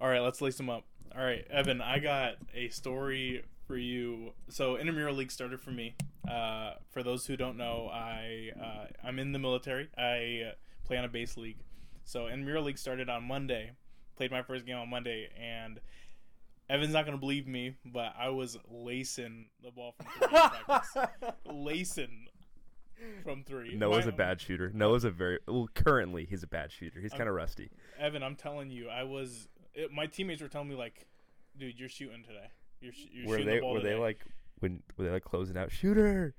All right, let's lace them up. All right, Evan, I got a story for you. So, intramural league started for me. Uh, for those who don't know, I uh, I'm in the military. I uh, play on a base league. So, intramural league started on Monday. Played my first game on Monday, and Evan's not gonna believe me, but I was lacing the ball from three in practice. lacing from three. Noah's My- a bad shooter. Noah's a very well. Currently, he's a bad shooter. He's kind of rusty. Evan, I'm telling you, I was. It, my teammates were telling me like, "Dude, you're shooting today. You're, sh- you're Were shooting they the ball were they like when were they like closing out shooter?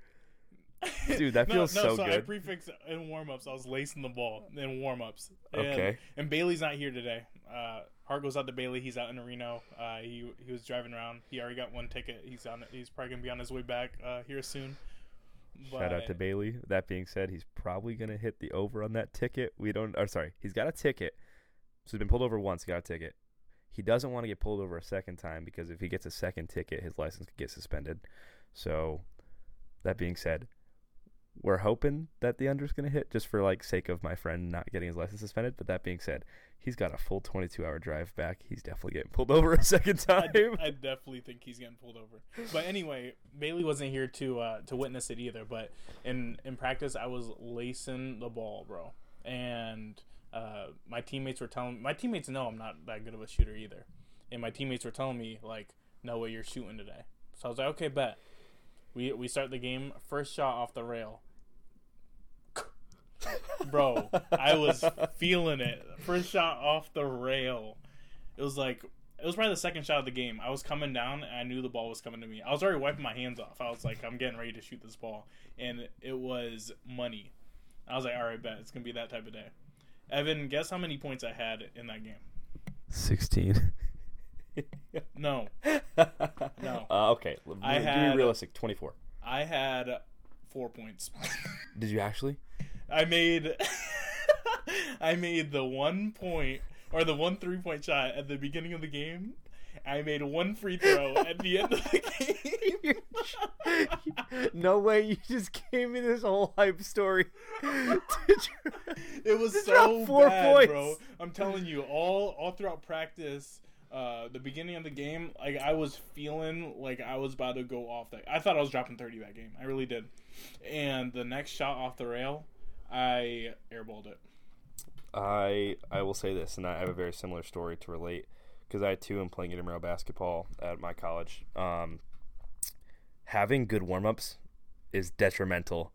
Dude, that no, feels no, so so I good. prefix in warm-ups. I was lacing the ball in warm-ups. And, Okay. And Bailey's not here today. Uh, heart goes out to Bailey. He's out in Reno. Uh, he he was driving around. He already got one ticket. He's on. He's probably gonna be on his way back uh, here soon. Shout out to Bailey. That being said, he's probably gonna hit the over on that ticket. We don't. Or sorry, he's got a ticket. So he's been pulled over once. He Got a ticket. He doesn't want to get pulled over a second time because if he gets a second ticket, his license could get suspended. So, that being said, we're hoping that the under's gonna hit just for like sake of my friend not getting his license suspended. But that being said, he's got a full 22 hour drive back. He's definitely getting pulled over a second I, time. d- I definitely think he's getting pulled over. But anyway, Bailey wasn't here to uh, to witness it either. But in in practice, I was lacing the ball, bro, and uh, my teammates were telling my teammates know I'm not that good of a shooter either, and my teammates were telling me like, "No way, you're shooting today." So I was like, "Okay, bet." We we start the game. First shot off the rail. Bro, I was feeling it. First shot off the rail. It was like it was probably the second shot of the game. I was coming down and I knew the ball was coming to me. I was already wiping my hands off. I was like, I'm getting ready to shoot this ball. And it was money. I was like, all right, bet. It's going to be that type of day. Evan, guess how many points I had in that game? 16. No. No. Uh, okay. L- I Give me had- realistic. 24. I had four points. Did you actually? I made I made the one point or the one three point shot at the beginning of the game. I made one free throw at the end of the game. no way! You just gave me this whole hype story. it was so four bad, points. bro. I'm telling you, all all throughout practice, uh, the beginning of the game, like I was feeling like I was about to go off that. I thought I was dropping 30 that game. I really did. And the next shot off the rail, I airballed it. I I will say this, and I have a very similar story to relate because I too am playing intramural basketball at my college. Um, having good warm ups is detrimental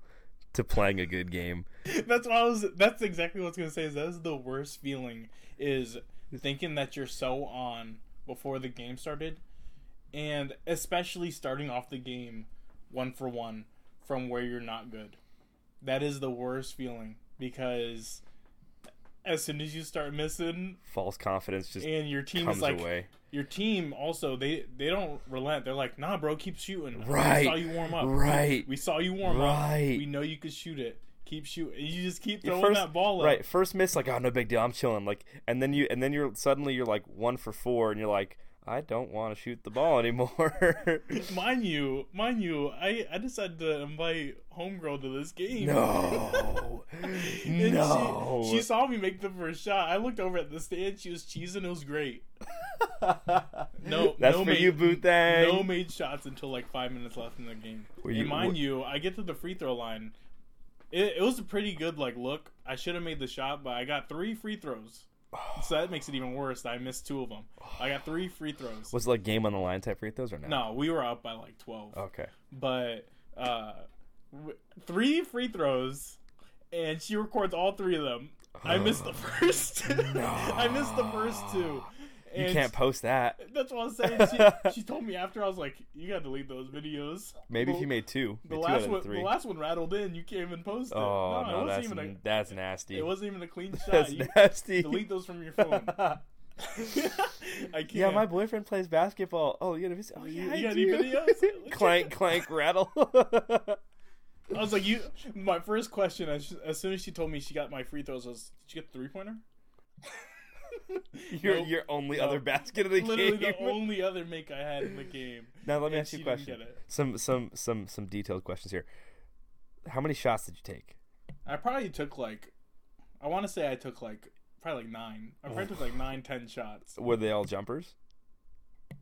to playing a good game. that's what I was. That's exactly what I was gonna say. Is that is the worst feeling is thinking that you're so on before the game started, and especially starting off the game one for one from where you're not good. That is the worst feeling because as soon as you start missing False confidence just and your team comes is like away. your team also they they don't relent. They're like, nah, bro, keep shooting. Right. We saw you warm up. Right. We saw you warm up. Right. We know you could shoot it. Keep shooting. You just keep throwing first- that ball up. Right, first miss, like oh no big deal, I'm chilling. Like, and then you, and then you're suddenly you're like one for four, and you're like, I don't want to shoot the ball anymore. Mind you, mind you, I, I decided to invite homegirl to this game. no, no. She, she saw me make the first shot. I looked over at the stand. She was cheesing. It was great. No, that's no for made- you, boot thing. No made shots until like five minutes left in the game. Were and mind were- you, I get to the free throw line. It, it was a pretty good like look. I should have made the shot, but I got three free throws. So that makes it even worse. I missed two of them. I got three free throws. Was it like game on the line type free throws or no? No, we were up by like twelve. Okay. but uh, w- three free throws, and she records all three of them. I missed the first. I missed the first two. You can't post that. That's what I was saying. She, she told me after I was like, "You got to delete those videos." Maybe the, if you made two, the made two last of one. The last one rattled in. You can't even post it. oh no, no, it that's even a. that's nasty. It wasn't even a clean shot. that's You nasty. delete those from your phone. Yeah, my boyfriend plays basketball. Oh, you got, a, oh, You- yeah, you I do. videos? clank, clank, rattle. I was like, you. My first question, as, as soon as she told me she got my free throws, was, "Did you get the three pointer?" your Nope. your only No. other basket of the Literally game. the only other make I had in the game. now let me ask you a question. Some some some some detailed questions here. How many shots did you take? I probably took like, I want to say I took like probably like nine. I probably took like nine, ten shots. Were they all jumpers?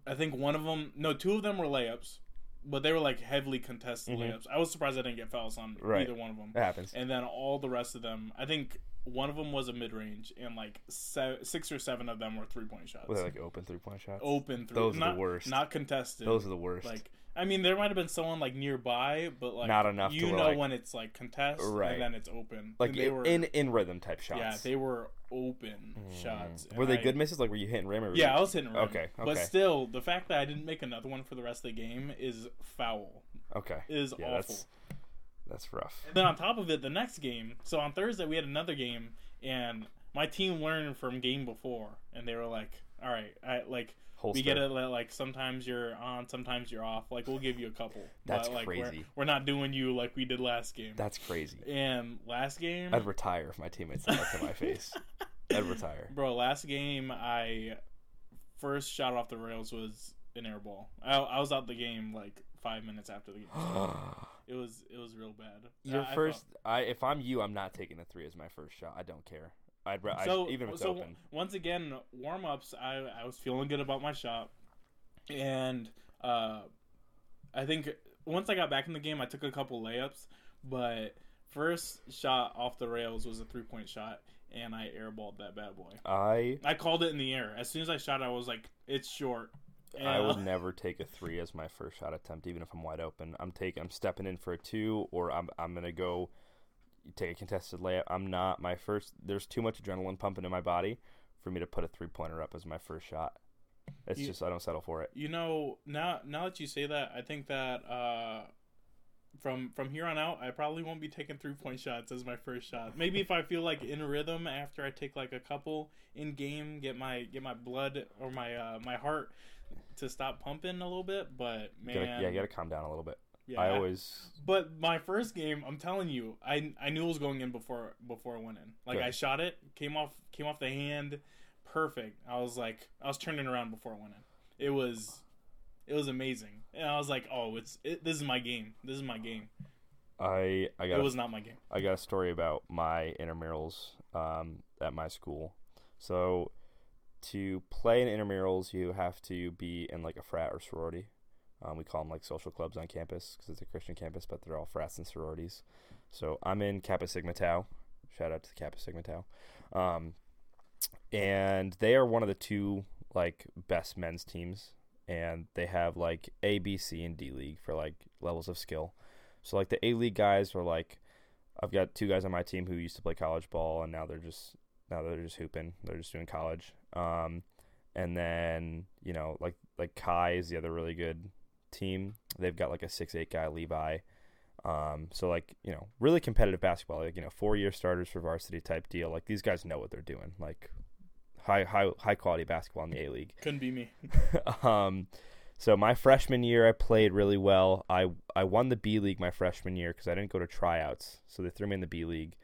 I think one of them, no, two of them were layups, but they were like heavily contested Mhm. layups. I was surprised I didn't get fouls on Right. either one of them. It happens. And then all the rest of them, I think one of them was a mid range, and like se- six or seven of them were three point shots. Were they like open three point shots? Open three. Those are the worst. Not contested. Those are the worst. like I mean, there might have been someone like nearby, but like Not enough You know like- when it's like contest, Right. and then it's open. like in, were in in rhythm type shots. yeah, they were open Mm. shots. Were they I- good misses? Like were you hitting rim or? Yeah, I was hitting rim. Okay, But still, the fact that I didn't make another one for the rest of the game is foul. Okay. It is Yeah, awful. that's that's rough. And then on top of it, the next game. So on Thursday we had another game, and my team learned from game before, and they were like, "All right, I like." Holster. We get it like sometimes you're on, sometimes you're off. Like we'll give you a couple. That's but, like, We're, crazy. we're not doing you like we did last game. That's crazy. and last game, I'd retire if my teammates said that to my face. I'd retire. bro. Last game, I first shot off the rails was an air ball. I, I was out the game like five minutes after the game. it was it was real bad. Your I- I first, I if I'm you, I'm not taking the three as my first shot. I don't care. I'd, ra- I, so even if it's so open. once again warm ups I, I was feeling good about my shot and uh i think once i got back in the game i took a couple layups but first shot off the rails was a three point shot and i airballed that bad boy I i called it in the air as soon as i shot i was like it's short and I would never take a three as my first shot attempt, even if I'm wide open. I'm taking, I'm stepping in for a two, or I'm I'm gonna go take a contested layup. I'm not my first. There's too much adrenaline pumping in my body for me to put a three pointer up as my first shot. It's You- just I don't settle for it. You know, now now that you say that, I think that uh, from from here on out, I probably won't be taking three point shots as my first shot. Maybe if I feel like in rhythm after I take like a couple in game, get my get my blood or my uh, my heart to stop pumping a little bit. But man, Gotta, yeah, you gotta calm down a little bit. yeah, I always But my first game, I'm telling you, I I knew it was going in before before I went in. Like Good. I shot it, came off came off the hand, perfect. I was like, I was turning around before I went in. It was, it was amazing, and I was like, oh, it's it, this is my game. This is my game. I I got It a was not my game. I got a story about my intramurals um, at my school. So, to play in intramurals, you have to be in like a frat or sorority. Um, we call them like social clubs on campus because it's a Christian campus, but they're all frats and sororities. So I'm in Kappa Sigma Tau. Shout out to the Kappa Sigma Tau. Um, and they are one of the two like best men's teams, and they have like A, B, C, and D league for like levels of skill. So like the A league guys are like I've got two guys on my team who used to play college ball and now they're just now they're just hooping. They're just doing college. Um, and then you know like like Kai is the other really good team. They've got like a six eight guy Levi. Um, so like you know really competitive basketball. Like you know four year starters for varsity type deal. Like these guys know what they're doing. Like high high high quality basketball in the A league. Couldn't be me. um, so my freshman year, I played really well. I I won the B league my freshman year because I didn't go to tryouts, so they threw me in the B league,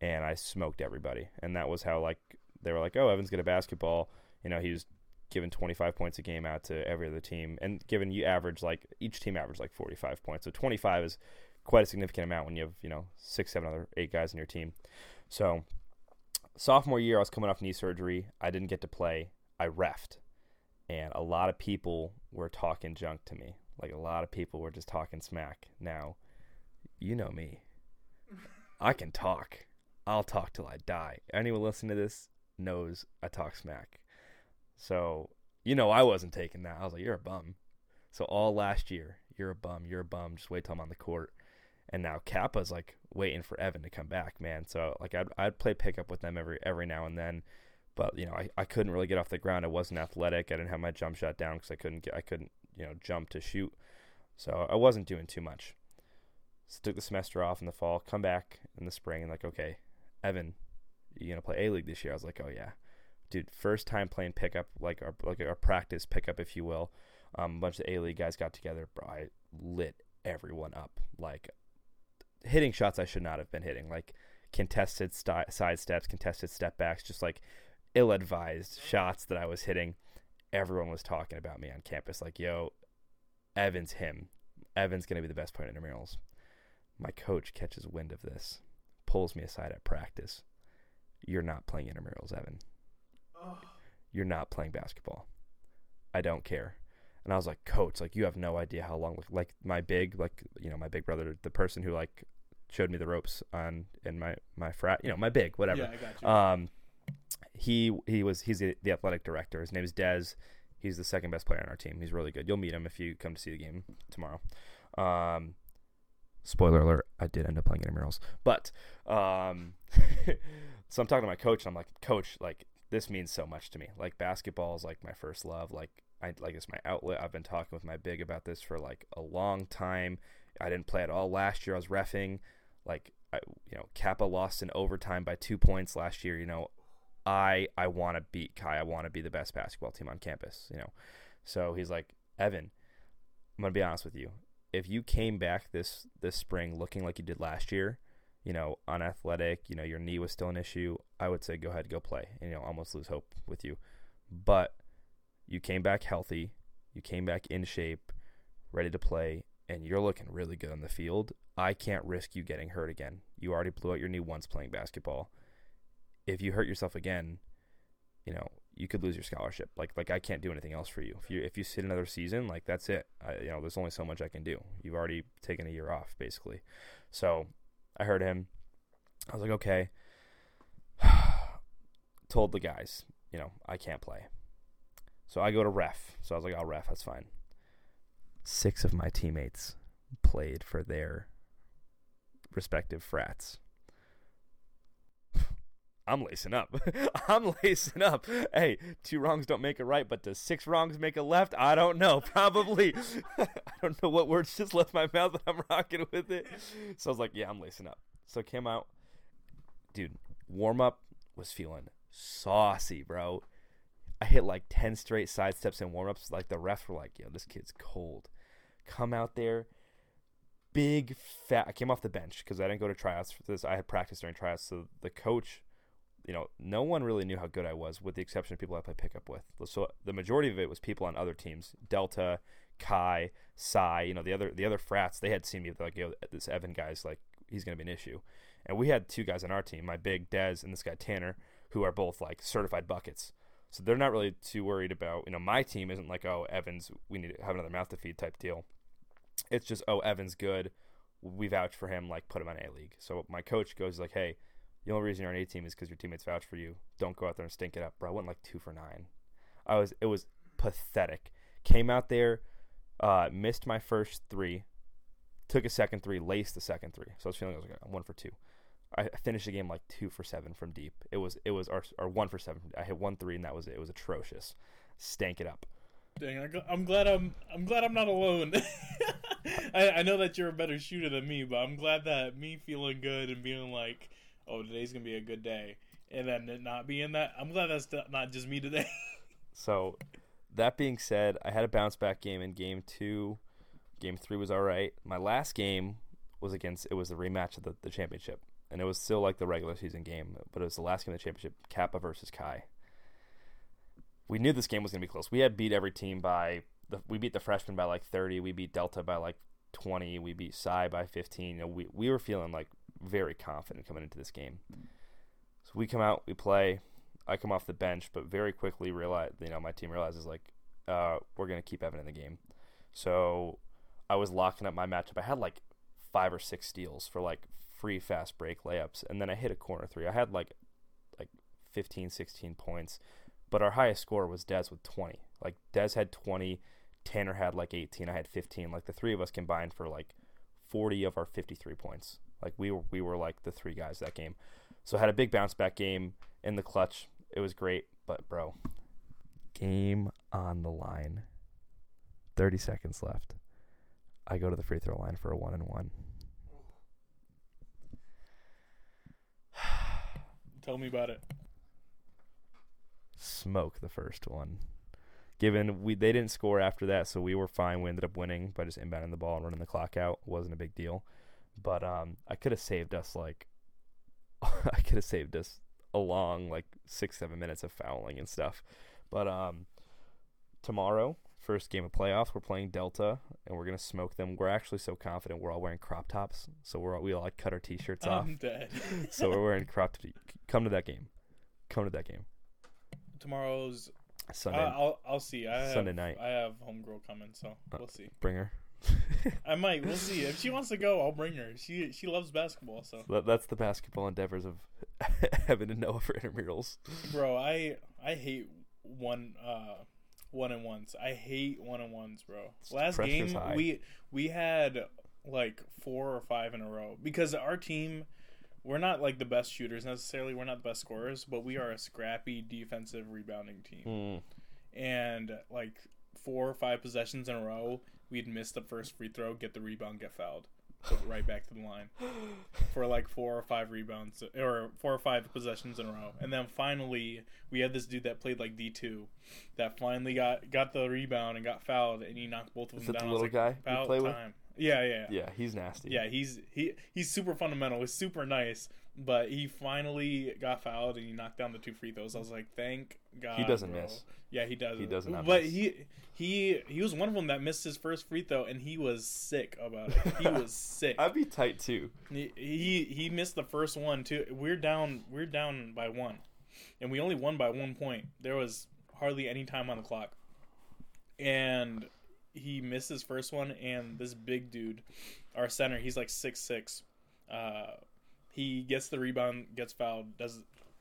and I smoked everybody. And that was how like they were like, oh, Evan's good a basketball. You know, he was giving 25 points a game out to every other team, and given you average like each team averaged like 45 points, so 25 is quite a significant amount when you have you know six, seven other eight guys in your team. So sophomore year, I was coming off knee surgery. I didn't get to play. I refed and a lot of people were talking junk to me. Like a lot of people were just talking smack. Now, you know me. I can talk. I'll talk till I die. Anyone listening to this knows I talk smack. So, you know I wasn't taking that. I was like, you're a bum. So all last year, you're a bum, you're a bum. Just wait till I'm on the court. And now Kappa's like waiting for Evan to come back, man. So like I'd I'd play pickup with them every every now and then but you know I, I couldn't really get off the ground. I wasn't athletic. I didn't have my jump shot down because I couldn't get I couldn't you know jump to shoot, so I wasn't doing too much. So took the semester off in the fall. Come back in the spring and like okay, Evan, you're gonna play A League this year? I was like oh yeah, dude. First time playing pickup like our like our practice pickup if you will. Um, a bunch of A League guys got together. Bro, I lit everyone up like hitting shots I should not have been hitting like contested sti- side steps, contested step backs, just like ill-advised shots that I was hitting. Everyone was talking about me on campus, like, "Yo, Evan's him. Evan's gonna be the best player in intramurals." My coach catches wind of this, pulls me aside at practice. you're not playing intramurals, Evan. You're not playing basketball. I don't care. And I was like, coach, like you have no idea how long. Like, like my big, like you know, my big brother, the person who like showed me the ropes on in my my frat, you know, my big whatever. Yeah, I got you. Um, he he was he's the, the athletic director. His name is Dez. He's the second best player on our team. He's really good. You'll meet him if you come to see the game tomorrow. Um, spoiler alert: I did end up playing intramurals, but um, so I'm talking to my coach. and I'm like, Coach, like this means so much to me. Like basketball is like my first love. Like I like it's my outlet. I've been talking with my big about this for like a long time. I didn't play at all last year. I was refing. Like I, you know, Kappa lost in overtime by two points last year. You know, I I want to beat Kai. I want to be the best basketball team on campus. You know, so he's like, Evan, I'm gonna be honest with you. If you came back this this spring looking like you did last year, you know, unathletic, you know, your knee was still an issue, I would say go ahead, go play. And, you know, almost lose hope with you. But you came back healthy, you came back in shape, ready to play, and you're looking really good on the field. I can't risk you getting hurt again. You already blew out your knee once playing basketball. If you hurt yourself again, you know, you could lose your scholarship. Like like I can't do anything else for you. If you if you sit another season, like that's it. I, you know, there's only so much I can do. You've already taken a year off basically. So, I heard him. I was like, "Okay." Told the guys, you know, I can't play. So I go to ref. So I was like, I'll ref, that's fine. Six of my teammates played for their respective frats. I'm lacing up. I'm lacing up. Hey, two wrongs don't make a right, but does six wrongs make a left? I don't know. Probably. I don't know what words just left my mouth, but I'm rocking with it. So I was like, yeah, I'm lacing up. So came out. Dude, warm up was feeling saucy, bro. I hit like 10 straight side steps and warm ups. Like the refs were like, yo, this kid's cold. Come out there. Big fat. I came off the bench because I didn't go to tryouts for this. I had practice during tryouts. So the coach, you know, no one really knew how good I was, with the exception of people I played pickup with. So the majority of it was people on other teams. Delta, Kai, Psi, you know, the other the other frats, they had seen me. Like, yo, this Evan guy's like, he's to be an issue. And we had two guys on our team, my big Dez and this guy Tanner, who are both like certified buckets. So they're not really too worried about, you know, my team isn't like, oh, Evans, we need to have another mouth to feed type deal. It's just, oh, Evans good. We vouch for him, like put him on A League. So my coach goes like, hey, the only reason you're on A team is because your teammates vouch for you. Don't go out there and stink it up, bro. I went like two for nine. I was, it was pathetic. Came out there, uh, missed my first three, took a second three, laced the second three. So I was feeling I was like, one for two. I finished the game like two for seven from deep. It was it was our, our one for seven. I hit one three and that was it. It was atrocious. Stank it up. Dang, I'm glad I'm I'm glad I'm not alone. I, I know that you're a better shooter than me, but I'm glad that me feeling good and being like, oh, today's gonna be a good day, and then it not being that. I'm glad that's not just me today. So, that being said, I had a bounce back game in game two. Game three was all right. My last game was against it was the rematch of the, the championship, and it was still like the regular season game, but it was the last game of the championship, Kappa versus Kai. We knew this game was gonna be close. We had beat every team by the we beat the freshmen by like thirty. We beat Delta by like twenty. We beat Psi by fifteen. You know, we we were feeling like very confident coming into this game. So we come out, we play. I come off the bench, but very quickly realize you know my team realizes like uh, we're gonna keep Evan in the game. So I was locking up my matchup. I had like five or six steals for like free fast break layups, and then I hit a corner three. I had like like 15, 16 points, but our highest score was Dez with 20. Like Dez had 20, Tanner had like 18, I had 15. Like the three of us combined for like 40 of our 53 points. Like we were we were like the three guys that game. So I had a big bounce back game in the clutch. It was great, but bro, game on the line. 30 seconds left. I go to the free throw line for a one and one. Tell me about it. Smoke the first one. Given we they didn't score after that, so we were fine. We ended up winning by just inbounding the ball and running the clock out. It wasn't a big deal. But um, I could have saved us like I could have saved us a long like six seven minutes of fouling and stuff. But um, tomorrow, first game of playoffs, we're playing Delta and we're gonna smoke them. We're actually so confident we're all wearing crop tops, so we're all, we all like cut our t-shirts off. I'm dead. so we're wearing crop. T- come to that game. come to that game Tomorrow's Sunday. I, I'll I'll see. I have, Sunday night. I have homegirl coming, so Uh, we'll see. Bring her. I might. We'll see. If she wants to go, I'll bring her. She she loves basketball, so That, that's the basketball endeavors of Evan and Noah for intramurals. bro, I I hate one uh one and ones. I hate one and ones, bro. Last pressure's game high. we we had like four or five in a row because our team we're not like the best shooters necessarily. We're not the best scorers, but we are a scrappy defensive rebounding team. Mm. And like four or five possessions in a row, we'd miss the first free throw, get the rebound, get fouled, go right back to the line for like four or five rebounds or four or five possessions in a row. And then finally, we had this dude that played like D two, that finally got got the rebound and got fouled, and he knocked both of them the down. Was little like, guy About play with? time. Yeah, yeah, yeah. Yeah, he's nasty. Yeah, he's he he's super fundamental. He's super nice, but he finally got fouled and he knocked down the two free throws. I was like, thank God. He doesn't bro. miss. Yeah, he doesn't. He does not But miss. he he he was one of them that missed his first free throw, and he was sick about it. He was sick. I'd be tight too. He, he he missed the first one too. We're down we're down by one, and we only won by one point. There was hardly any time on the clock, and he missed his first one. And this big dude, our center, he's like six six. Uh, he gets the rebound, gets fouled, does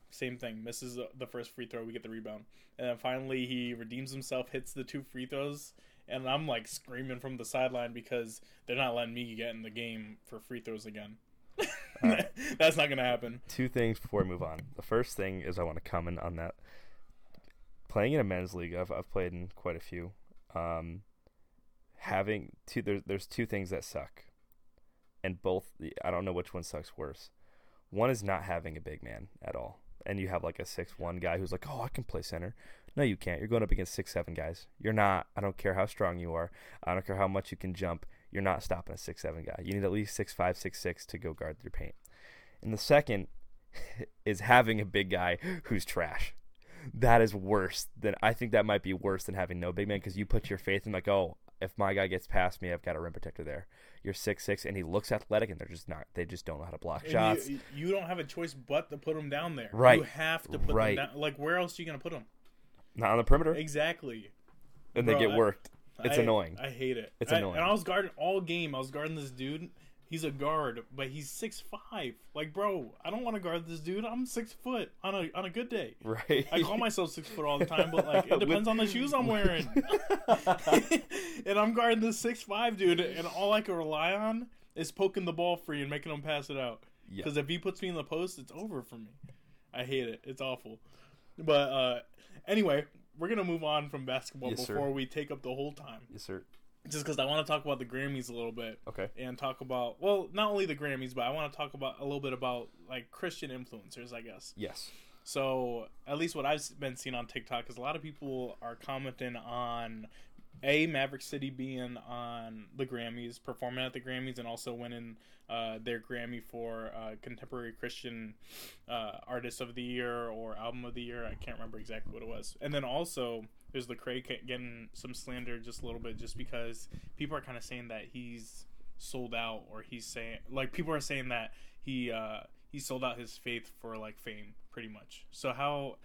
same thing, misses the- first free throw. We get the rebound, and then finally he redeems himself, hits the two free throws. And I'm like screaming from the sideline because they're not letting me get in the game for free throws again. Alright. That's not gonna happen. Two things before we move on. The first thing is I want to comment on that. Playing in a men's league, I've I've played in quite a few. Um, having two there's there's two things that suck, and both I don't know which one sucks worse. One is not having a big man at all, and you have like a six one guy who's like, oh, I can play center. No, you can't. You're going up against six seven guys. You're not. I don't care how strong you are. I don't care how much you can jump. You're not stopping a six seven guy. You need at least six five six six to go guard your paint. And the second is having a big guy who's trash. That is worse than I think that might be worse than having no big man because you put your faith in like, oh, if my guy gets past me, I've got a rim protector there. You're six six and he looks athletic and they're just not. They just don't know how to block And shots. You, you don't have a choice but to put him down there. Right. You have to put Right. them down. Like where else are you gonna put him? not on the perimeter, Exactly. and they get I- worked. It's I- annoying. I hate it. It's I- annoying. And I was guarding all game. I was guarding this dude. He's a guard, but he's six five. Like, bro, I don't want to guard this dude. I'm six foot on a on a good day. right. I call myself six foot all the time, but like it depends on the shoes I'm wearing. and I'm guarding this six five dude, and all I can rely on is poking the ball free and making him pass it out. Yeah. Because if he puts me in the post, it's over for me. I hate it. It's awful. But uh, anyway, we're gonna move on from basketball Yes, sir. before we take up the whole time. yes, sir. Just because I want to talk about the Grammys a little bit Okay. and talk about well, not only the Grammys, but I want to talk about a little bit about like Christian influencers, I guess. Yes. So at least what I've been seeing on TikTok is a lot of people are commenting on a Maverick City being on the Grammys, performing at the Grammys, and also winning uh, their Grammy for uh, contemporary Christian uh, artist of the year or album of the year. I can't remember exactly what it was. And then also there's Lecrae getting some slander just a little bit, just because people are kind of saying that he's sold out, or he's saying like people are saying that he uh, he sold out his faith for like fame, pretty much. So how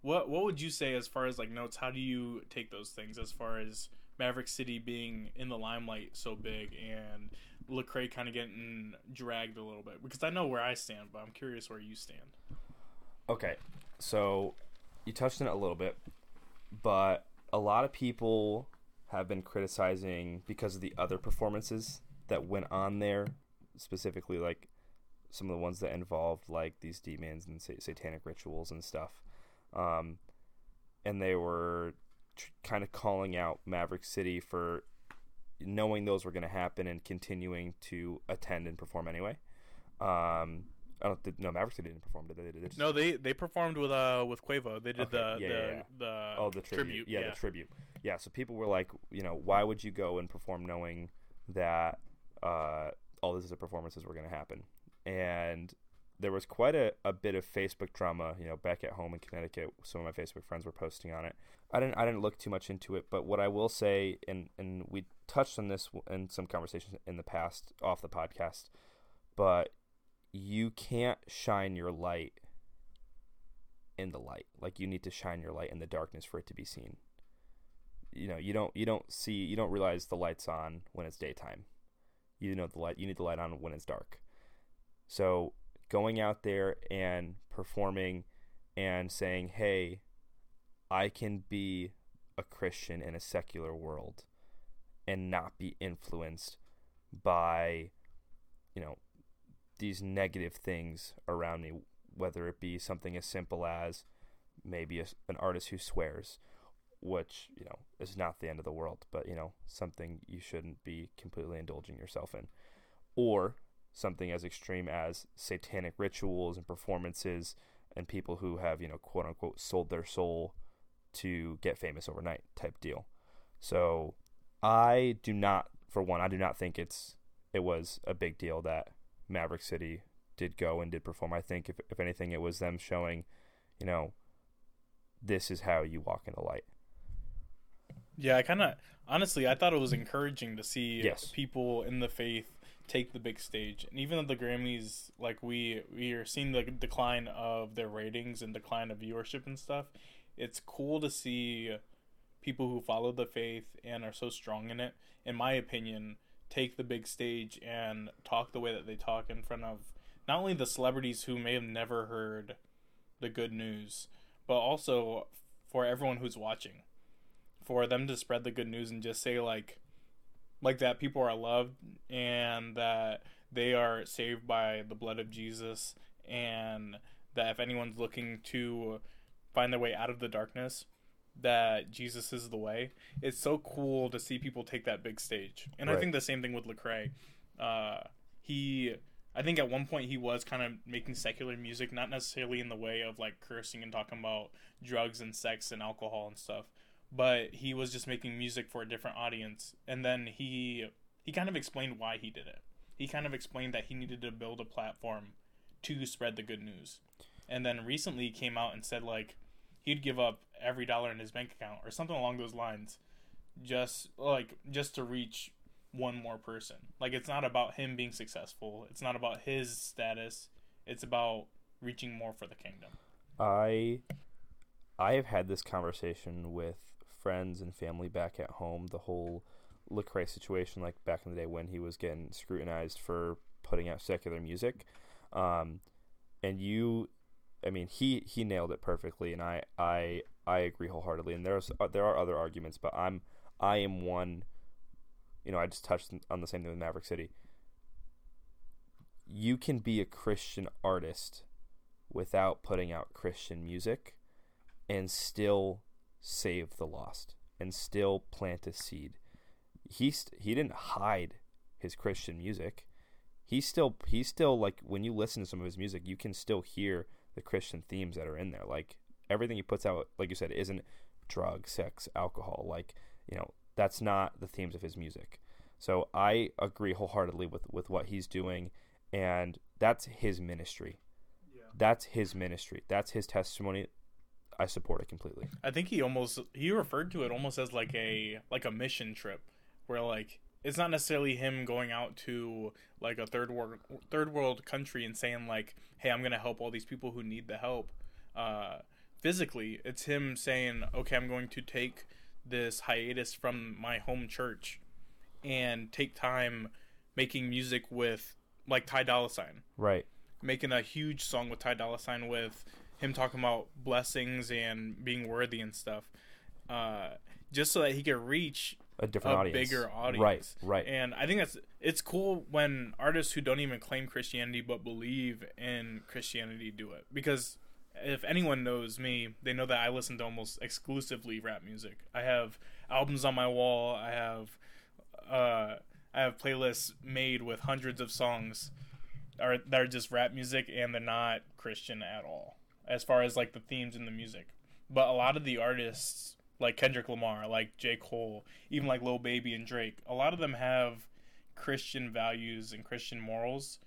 what what would you say as far as like notes? How do you take those things as far as Maverick City being in the limelight so big and Lecrae kind of getting dragged a little bit? Because I know where I stand, but I'm curious where you stand. Okay, so you touched on it a little bit, but a lot of people have been criticizing because of the other performances that went on there, specifically like some of the ones that involved like these demons and sa- satanic rituals and stuff. Um, and they were tr- kind of calling out Maverick City for knowing those were going to happen and continuing to attend and perform anyway. Um, I don't think, no, Maverick City didn't perform, did they? They just- No, they they performed with uh with Quavo. They did Okay, the yeah, the, yeah, yeah. the Oh, the tribute. Yeah, Yeah, the tribute. Yeah, so people were like, you know, why would you go and perform knowing that uh, all these other performances were going to happen? And there was quite a, a bit of Facebook drama, you know, back at home in Connecticut. Some of my Facebook friends were posting on it. I didn't I didn't look too much into it, but what I will say, and and we touched on this in some conversations in the past off the podcast, but you can't shine your light in the light. Like you need to shine your light in the darkness for it to be seen. You know, you don't you don't see you don't realize the light's on when it's daytime. You know the light you need the light on when it's dark. So going out there and performing and saying, "Hey, I can be a Christian in a secular world and not be influenced by you know these negative things around me whether it be something as simple as maybe a, an artist who swears which you know is not the end of the world but you know something you shouldn't be completely indulging yourself in. Or something as extreme as satanic rituals and performances and people who have you know quote unquote sold their soul to get famous overnight type deal. So i do not for one i do not think it's it was a big deal that Maverick City did go and did perform. I think if if anything, it was them showing, you know, this is how you walk in the light. Yeah, I kind of honestly, I thought it was encouraging to see Yes. people in the faith take the big stage, and even though the Grammys, like we we are seeing the decline of their ratings and decline of viewership and stuff, it's cool to see people who follow the faith and are so strong in it. In my opinion, take the big stage and talk the way that they talk in front of not only the celebrities who may have never heard the good news, but also for everyone who's watching. For them to spread the good news and just say like like that people are loved and that they are saved by the blood of Jesus and that if anyone's looking to find their way out of the darkness that Jesus is the way. It's so cool to see people take that big stage. And I think the same thing with Lecrae. Uh, he, I think at one point he was kind of making secular music, not necessarily in the way of like cursing and talking about drugs and sex and alcohol and stuff, but he was just making music for a different audience. And then he he kind of explained why he did it. He kind of explained that he needed to build a platform to spread the good news. And then recently he came out and said like he'd give up every dollar in his bank account or something along those lines just like just to reach one more person. Like it's not about him being successful. It's not about his status. It's about reaching more for the kingdom. I I have had this conversation with friends and family back at home. The whole Lecrae situation, like back in the day when he was getting scrutinized for putting out secular music, um, and you, I mean, he he nailed it perfectly, and I I I agree wholeheartedly. And there's uh, there are other arguments, but I'm I am one. You know, I just touched on the same thing with Maverick City. You can be a Christian artist without putting out Christian music and still save the lost and still plant a seed. He st- he didn't hide his Christian music. He still he still like when you listen to some of his music, you can still hear the Christian themes that are in there. Like everything he puts out, like you said, isn't drug, sex, alcohol. Like you know, that's not the themes of his music. So I agree wholeheartedly with with what he's doing, and that's his ministry. That's his ministry. That's his testimony. I support it completely. i think he almost he referred to it almost as like a like a mission trip where like it's not necessarily him going out to like a third world third world country and saying like hey i'm gonna help all these people who need the help. Uh physically it's him saying okay i'm going to take this hiatus from my home church and take time making music with like Ty Dolla Sign, Right. making a huge song with Ty Dolla Sign with him talking about blessings and being worthy and stuff, uh, just so that he could reach A different a audience. bigger audience. Right. Right. And I think that's it's cool when artists who don't even claim Christianity but believe in Christianity do it because if anyone knows me, they know that I listen to almost exclusively rap music. I have albums on my wall. I have uh, I have playlists made with hundreds of songs are that are just rap music and they're not Christian at all as far as like the themes in the music. But a lot of the artists like Kendrick Lamar, like J. Cole, even like Lil Baby and Drake, a lot of them have Christian values and Christian morals,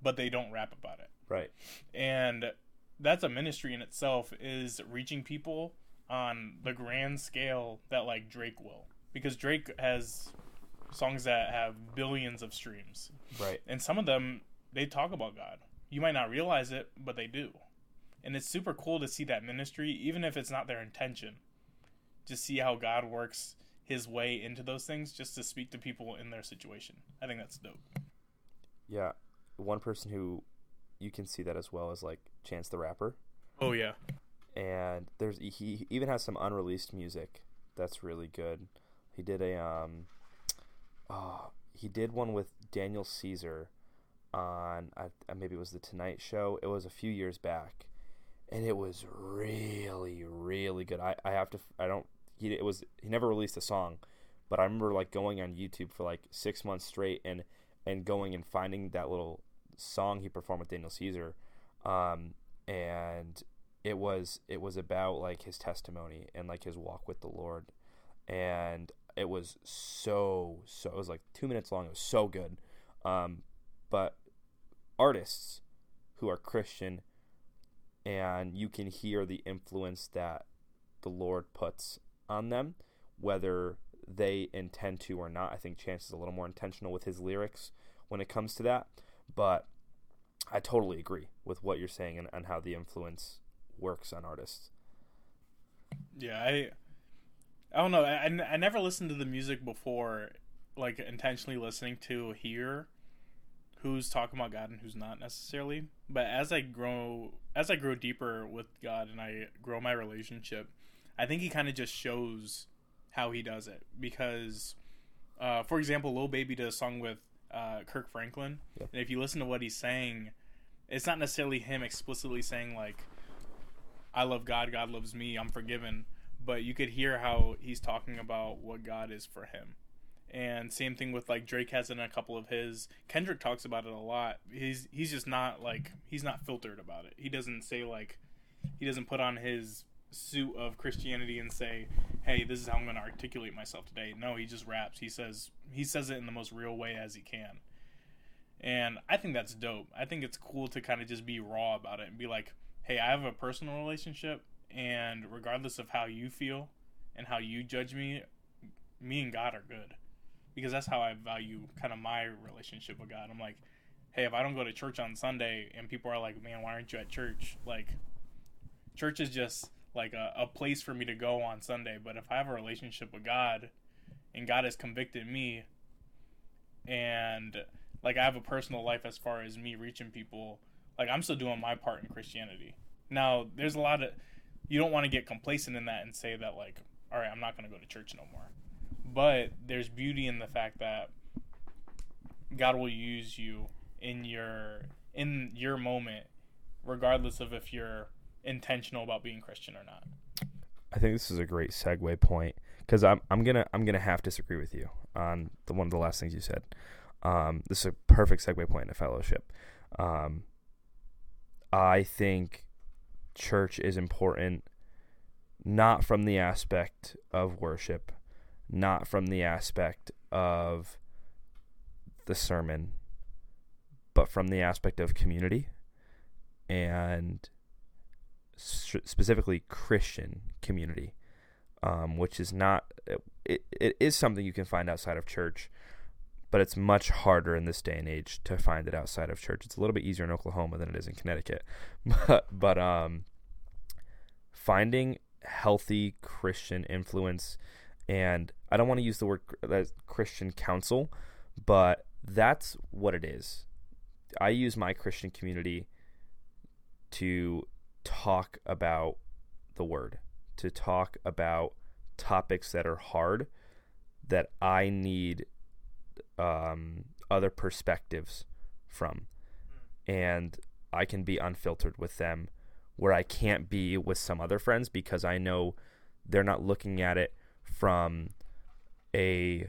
but they don't rap about it. right. And that's a ministry in itself is reaching people on the grand scale that like Drake will. Because Drake has songs that have billions of streams. Right. And some of them they talk about God. You might not realize it, but they do. and it's super cool to see that ministry, even if it's not their intention. Just see how God works His way into those things, just to speak to people in their situation. I think that's dope. Yeah, one person who you can see that as well as like Chance the Rapper. Oh yeah, and there's he even has some unreleased music that's really good. He did a um, oh, he did one with Daniel Caesar on I, maybe it was the Tonight Show. It was a few years back, and it was really really good. I, I have to I don't he it was he never released a song, but I remember like going on YouTube for like six months straight and and going and finding that little song he performed with Daniel Caesar, um, and it was it was about like his testimony and like his walk with the Lord, and it was so so it was like two minutes long. It was so good, um, but artists who are Christian and you can hear the influence that the Lord puts on them, whether they intend to or not. I think Chance is a little more intentional with his lyrics when it comes to that, but I totally agree with what you're saying and, and how the influence works on artists. Yeah, I I don't know. I, I never listened to the music before, like intentionally listening to hear who's talking about God and who's not necessarily. But as I grow, as I grow deeper with God and I grow my relationship, I think He kind of just shows how He does it. Because, uh, for example, Lil Baby did a song with uh, Kirk Franklin, yep. and if you listen to what he's saying, it's not necessarily him explicitly saying like, "I love God, God loves me, I'm forgiven." But you could hear how he's talking about what God is for him and same thing with like Drake has in a couple of his. Kendrick talks about it a lot. He's he's just not like he's not filtered about it. He doesn't say like he doesn't put on his suit of Christianity and say, "Hey, this is how I'm going to articulate myself today." No, he just raps. He says he says it in the most real way as he can. And I think that's dope. I think it's cool to kind of just be raw about it and be like, "Hey, I have a personal relationship and regardless of how you feel and how you judge me, me and God are good." because that's how I value kind of my relationship with God. I'm like, hey, if I don't go to church on Sunday and people are like, man, why aren't you at church? Like, church is just like a, a place for me to go on Sunday. But if I have a relationship with God and God has convicted me and like I have a personal life as far as me reaching people, like I'm still doing my part in Christianity. Now, there's a lot of you don't want to get complacent in that and say that like, all right, I'm not going to go to church no more but there's beauty in the fact that God will use you in your in your moment, regardless of if you're intentional about being Christian or not. I think this is a great segue point because I'm I'm gonna I'm gonna to disagree with you on the one of the last things you said. Um, this is a perfect segue point in a fellowship. Um, I think church is important, not from the aspect of worship, not from the aspect of the sermon, but from the aspect of community and specifically Christian community, um, which is not, it, it is something you can find outside of church, but it's much harder in this day and age to find it outside of church. It's a little bit easier in Oklahoma than it is in Connecticut, but, but um, finding healthy Christian influence and I don't want to use the word Christian council, but that's what it is. I use my Christian community to talk about the word, to talk about topics that are hard that I need um, other perspectives from. And I can be unfiltered with them where I can't be with some other friends because I know they're not looking at it from a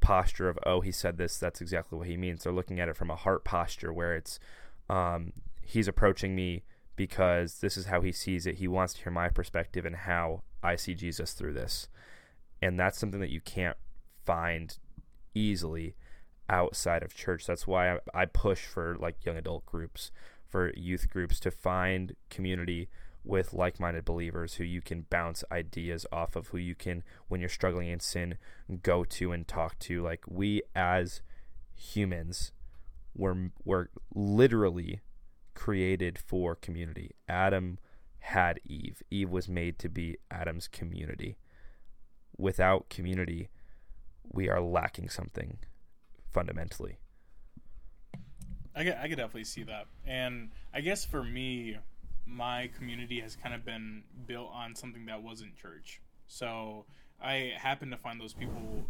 posture of oh he said this that's exactly what he means they're looking at it from a heart posture where it's um, he's approaching me because this is how he sees it. He wants to hear my perspective and how i see jesus through this. And that's something that you can't find easily outside of church. That's why I, push for like young adult groups for youth groups to find community with like minded believers who you can bounce ideas off of, who you can, when you're struggling in sin, go to and talk to. Like, we as humans, we're, we're literally created for community. Adam had Eve. Eve was made to be Adam's community. Without community, we are lacking something fundamentally. I could, I could definitely see that. And I guess for me, my community has kind of been built on something that wasn't church. So I happen to find those people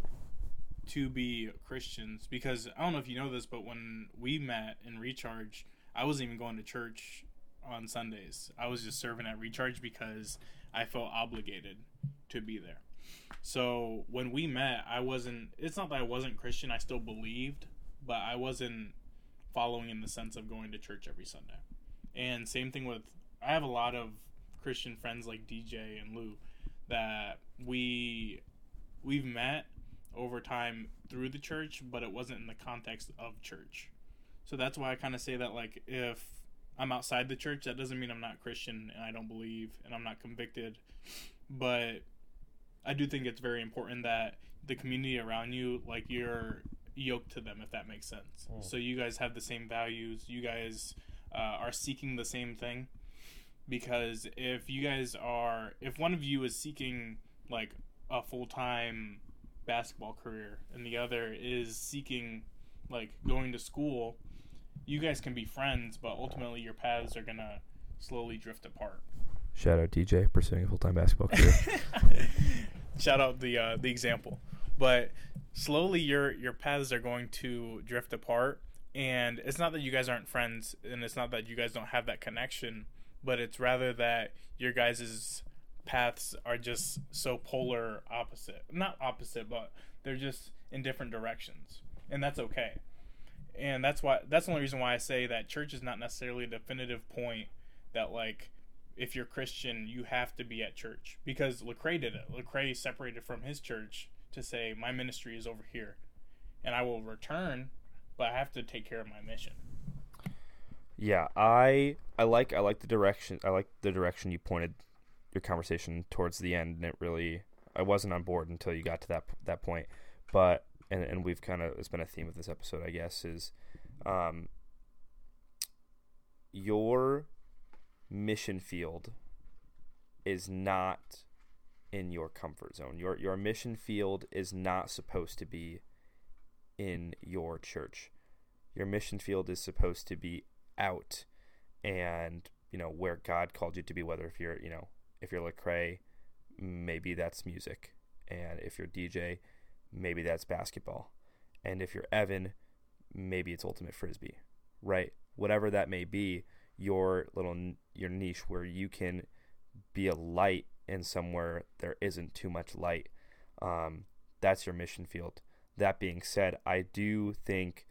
to be Christians because I don't know if you know this, but when we met in Recharge, I wasn't even going to church on Sundays. I was just serving at Recharge because I felt obligated to be there. So when we met, I wasn't. It's not that I wasn't Christian. I still believed, but I wasn't following in the sense of going to church every Sunday. And same thing with. I have a lot of Christian friends like DJ and Lou that we we've met over time through the church, but it wasn't in the context of church. So that's why I kind of say that like if I'm outside the church, that doesn't mean I'm not Christian and I don't believe and I'm not convicted, but I do think it's very important that the community around you, like you're yoked to them, if that makes sense. Mm. So you guys have the same values. You guys uh, are seeking the same thing. Because if you guys are, if one of you is seeking like a full time basketball career and the other is seeking like going to school, you guys can be friends, but ultimately your paths are gonna slowly drift apart. Shout out DJ pursuing a full time basketball career. Shout out the uh, the example, but slowly your your paths are going to drift apart, and it's not that you guys aren't friends, and it's not that you guys don't have that connection, but it's rather that your guys' paths are just so polar opposite. Not opposite, but they're just in different directions, and that's okay. And that's why that's the only reason why I say that church is not necessarily a definitive point that like if you're Christian, you have to be at church because Lecrae did it. Lecrae separated from his church to say my ministry is over here, and I will return, but I have to take care of my mission. Yeah, I I like I like the direction I like the direction you pointed your conversation towards the end, and it really I wasn't on board until you got to that that point, but and and we've kind of it's been a theme of this episode, I guess, is um your mission field is not in your comfort zone. Your your mission field is not supposed to be in your church. Your mission field is supposed to be out and you know where God called you to be whether if you're you know if you're Lecrae maybe that's music and if you're DJ maybe that's basketball. And if you're Evan maybe it's ultimate frisbee right? Whatever that may be your little your niche where you can be a light in somewhere there isn't too much light um, that's your mission field. That being said I do think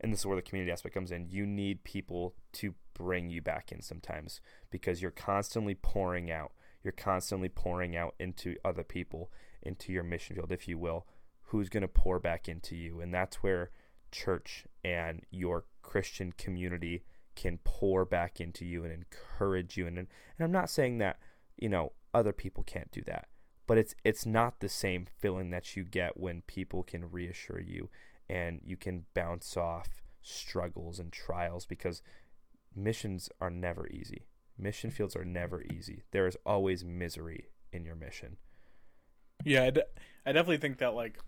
and this is where the community aspect comes in you need people to bring you back in sometimes because you're constantly pouring out. You're constantly pouring out into other people into your mission field if you will who's going to pour back into you and that's where church and your christian community can pour back into you and encourage you and and I'm not saying that you know other people can't do that but it's it's not the same feeling that you get when people can reassure you and you can bounce off struggles and trials because missions are never easy. Mission fields are never easy. There is always misery in your mission. Yeah, I, I definitely think that like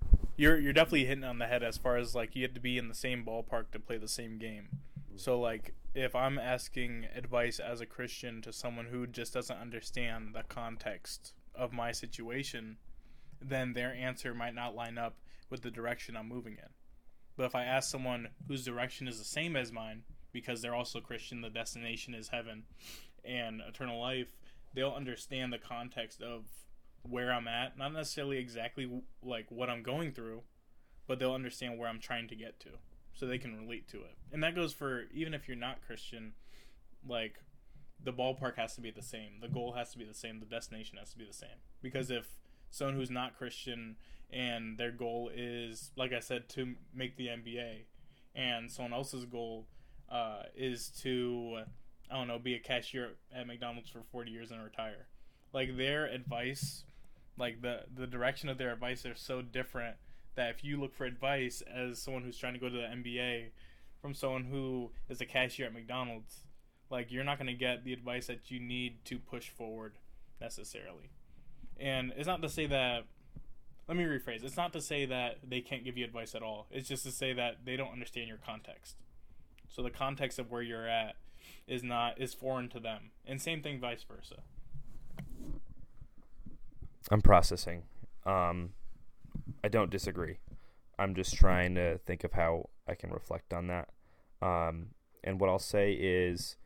you're you're definitely hitting on the head as far as like you have to be in the same ballpark to play the same game. Mm-hmm. So like if I'm asking advice as a Christian to someone who just doesn't understand the context of my situation, then their answer might not line up with the direction I'm moving in. But if I ask someone whose direction is the same as mine, because they're also Christian, the destination is heaven and eternal life, they'll understand the context of where I'm at, not necessarily exactly like what I'm going through, but they'll understand where I'm trying to get to so they can relate to it. And that goes for even if you're not Christian, like the ballpark has to be the same, the goal has to be the same, the destination has to be the same. Because if someone who's not Christian and their goal is, like I said, to make the NBA, and someone else's goal uh, is to, I don't know, be a cashier at McDonald's for 40 years and retire. Like their advice, like the the direction of their advice are so different that if you look for advice as someone who's trying to go to the NBA from someone who is a cashier at McDonald's, like you're not going to get the advice that you need to push forward necessarily. And it's not to say that let me rephrase. It's not to say that they can't give you advice at all. It's just to say that they don't understand your context. So the context of where you're at is not is foreign to them. And same thing vice versa. I'm processing. Um, I don't disagree. I'm just trying to think of how I can reflect on that. Um, and what I'll say is,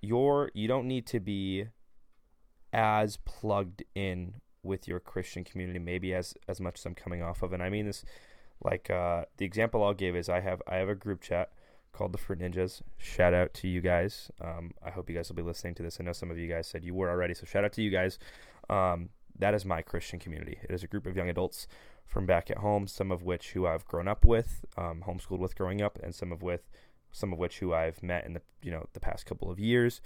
you're you don't need to be as plugged in with your Christian community, maybe as as much as I'm coming off of. And I mean this, like uh, the example I'll give is I have I have a group chat called the Fruit Ninjas. Shout out to you guys. Um, I hope you guys will be listening to this. I know some of you guys said you were already, so shout out to you guys. Um, that is my Christian community. It is a group of young adults from back at home, some of which who I've grown up with, um, homeschooled with growing up, and some of with some of which who I've met in the you know the past couple of years.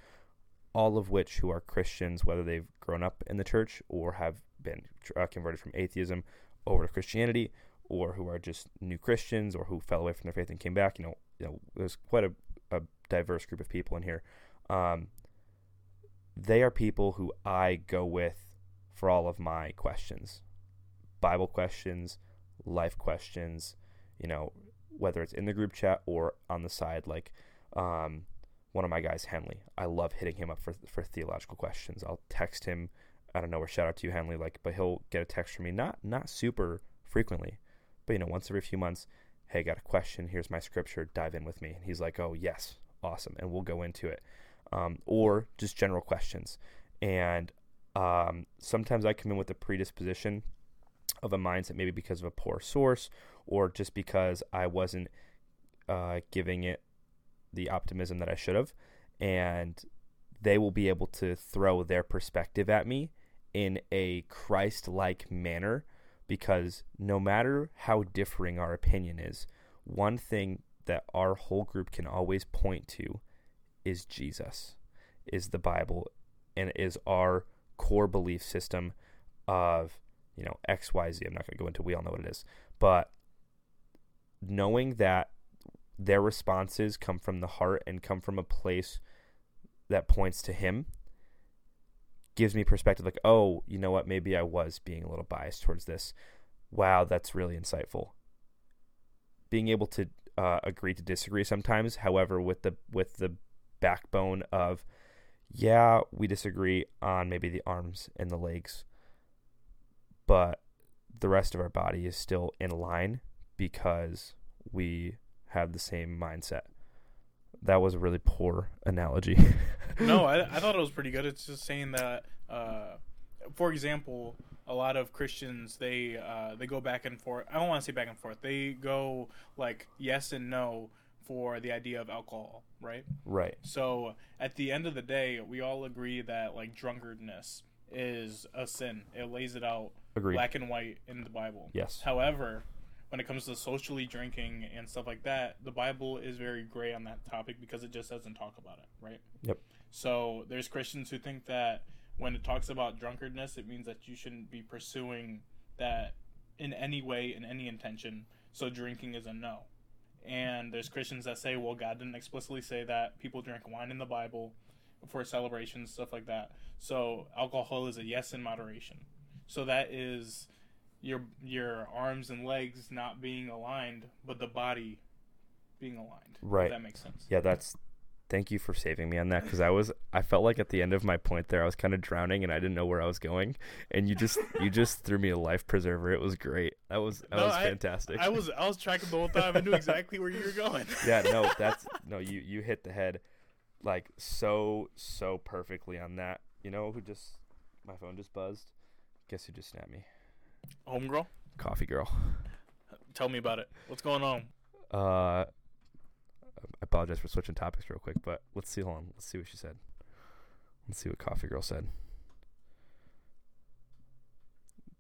All of which who are Christians, whether they've grown up in the church or have been uh, converted from atheism over to Christianity, or who are just new Christians, or who fell away from their faith and came back. You know, you know, there's quite a, a diverse group of people in here. Um, they are people who I go with for all of my questions Bible questions, life questions, you know, whether it's in the group chat or on the side, like um, one of my guys, Henley. I love hitting him up for, for theological questions. I'll text him. I don't know where shout out to you, Henley, like, but he'll get a text from me, not not super frequently, but you know, once every few months. Hey, got a question. Here's my scripture. Dive in with me. And he's like, Oh yes, awesome, and we'll go into it. Um, or just general questions. And um, sometimes I come in with a predisposition of a mindset, maybe because of a poor source or just because I wasn't uh, giving it the optimism that I should have. And they will be able to throw their perspective at me in a Christ like manner because no matter how differing our opinion is, one thing that our whole group can always point to is Jesus, is the Bible, and is our core belief system of you know X Y Z. I'm not going to go into. We all know what it is, but knowing that their responses come from the heart and come from a place that points to Him gives me perspective. Like, oh, you know what? Maybe I was being a little biased towards this. Wow, that's really insightful. Being able to uh, agree to disagree sometimes, however, with the with the backbone of yeah, we disagree on maybe the arms and the legs, but the rest of our body is still in line because we have the same mindset. That was a really poor analogy. no, I, I thought it was pretty good. It's just saying that, uh, for example, a lot of Christians they uh, they go back and forth. I don't want to say back and forth. They go like yes and no for the idea of alcohol, right? Right. So at the end of the day, we all agree that like drunkardness is a sin. It lays it out Agreed. black and white in the Bible. Yes. However, when it comes to socially drinking and stuff like that, the Bible is very gray on that topic because it just doesn't talk about it, right? Yep. So there's Christians who think that when it talks about drunkardness, it means that you shouldn't be pursuing that in any way, in any intention. So drinking is a no and there's Christians that say, well, God didn't explicitly say that people drink wine in the Bible for celebrations, stuff like that. So alcohol is a yes in moderation. So that is your your arms and legs not being aligned, but the body being aligned. Right. that makes sense. Yeah, that's thank you for saving me on that because I was I felt like at the end of my point there I was kind of drowning and I didn't know where I was going and you just you just threw me a life preserver. It was great. That was that no, was fantastic. I, I was I was tracking the whole time. I knew exactly where you were going. yeah, no, that's no you you hit the head like so so perfectly on that. You know who just my phone just buzzed? Guess who just snapped me? Homegirl? Coffee girl. Tell me about it. What's going on? Uh I apologize for switching topics real quick, but let's see. Hold on. Let's see what she said. Let's see what Coffee Girl said.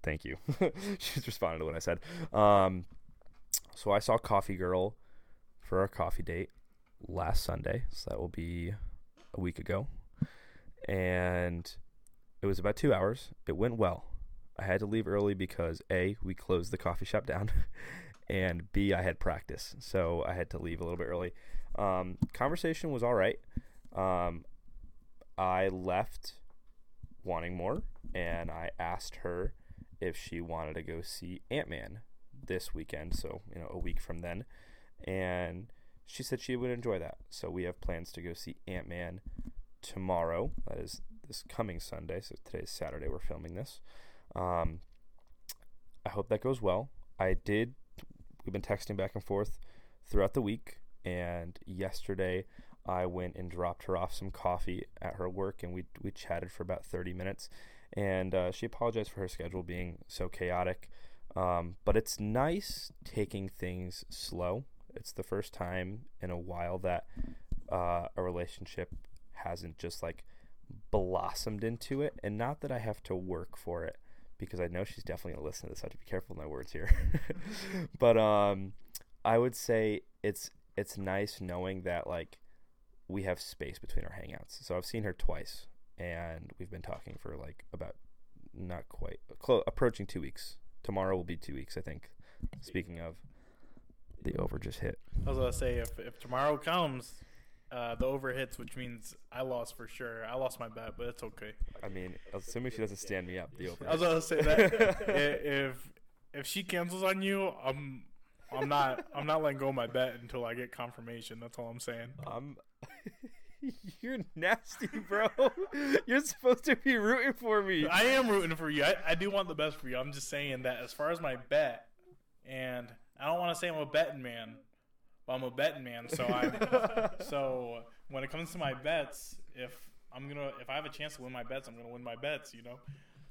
Thank you. She's responding to what I said. Um, so I saw Coffee Girl for our coffee date last Sunday. So that will be a week ago. And it was about two hours. It went well. I had to leave early because A, we closed the coffee shop down, and B, I had practice. So I had to leave a little bit early. Um, conversation was all right. Um, I left wanting more, and I asked her if she wanted to go see Ant Man this weekend, so you know a week from then, and she said she would enjoy that. So we have plans to go see Ant Man tomorrow. That is this coming Sunday. So today's Saturday. We're filming this. Um, I hope that goes well. I did. We've been texting back and forth throughout the week, and yesterday I went and dropped her off some coffee at her work, and we we chatted for about thirty minutes. And uh, she apologized for her schedule being so chaotic, um, but it's nice taking things slow. It's the first time in a while that uh, a relationship hasn't just like blossomed into it, and not that I have to work for it because I know she's definitely gonna listen to this. I have to be careful with my words here. but um, I would say it's it's nice knowing that like we have space between our hangouts. So I've seen her twice, and we've been talking for like about not quite approaching two weeks. Tomorrow will be two weeks, I think. Speaking of, the over just hit. I was gonna say if if tomorrow comes, uh, the over hits, which means I lost for sure. I lost my bet, but it's okay. I mean, assuming she doesn't stand me up, the over. I was gonna say that if if she cancels on you, I'm I'm not I'm not letting go of my bet until I get confirmation. That's all I'm saying. I'm. You're nasty, bro. You're supposed to be rooting for me. I am rooting for you. I, I do want the best for you. I'm just saying that as far as my bet, and I don't want to say I'm a betting man, but I'm a betting man. So I so when it comes to my bets, if I'm gonna if I have a chance to win my bets, I'm gonna win my bets. You know,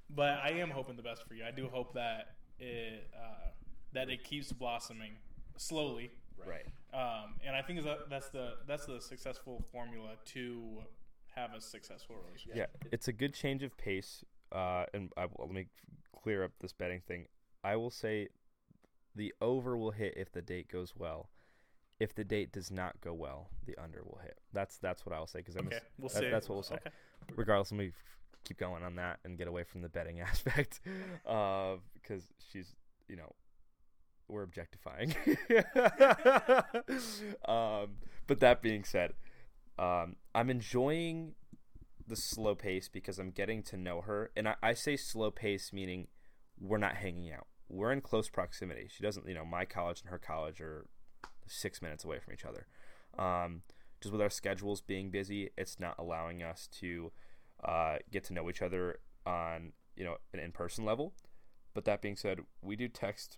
but I am hoping the best for you. I do hope that it uh, that it keeps blossoming slowly. Right. Um, and I think that that's the that's the successful formula to have a successful relationship. Yeah, it's a good change of pace. Uh, and I, let me clear up this betting thing. I will say the over will hit if the date goes well. If the date does not go well, the under will hit. That's that's what I will say because Okay, we'll that- that's what we'll say. Okay. regardless, let me f- keep going on that and get away from the betting aspect, uh, because she's, you know, we're objectifying. um, but that being said, um, I'm enjoying the slow pace because I'm getting to know her, and I, I say slow pace meaning we're not hanging out. We're in close proximity. She doesn't, you know, my college and her college are six minutes away from each other. Um, just with our schedules being busy, it's not allowing us to uh, get to know each other on you know an in-person level. But that being said, we do text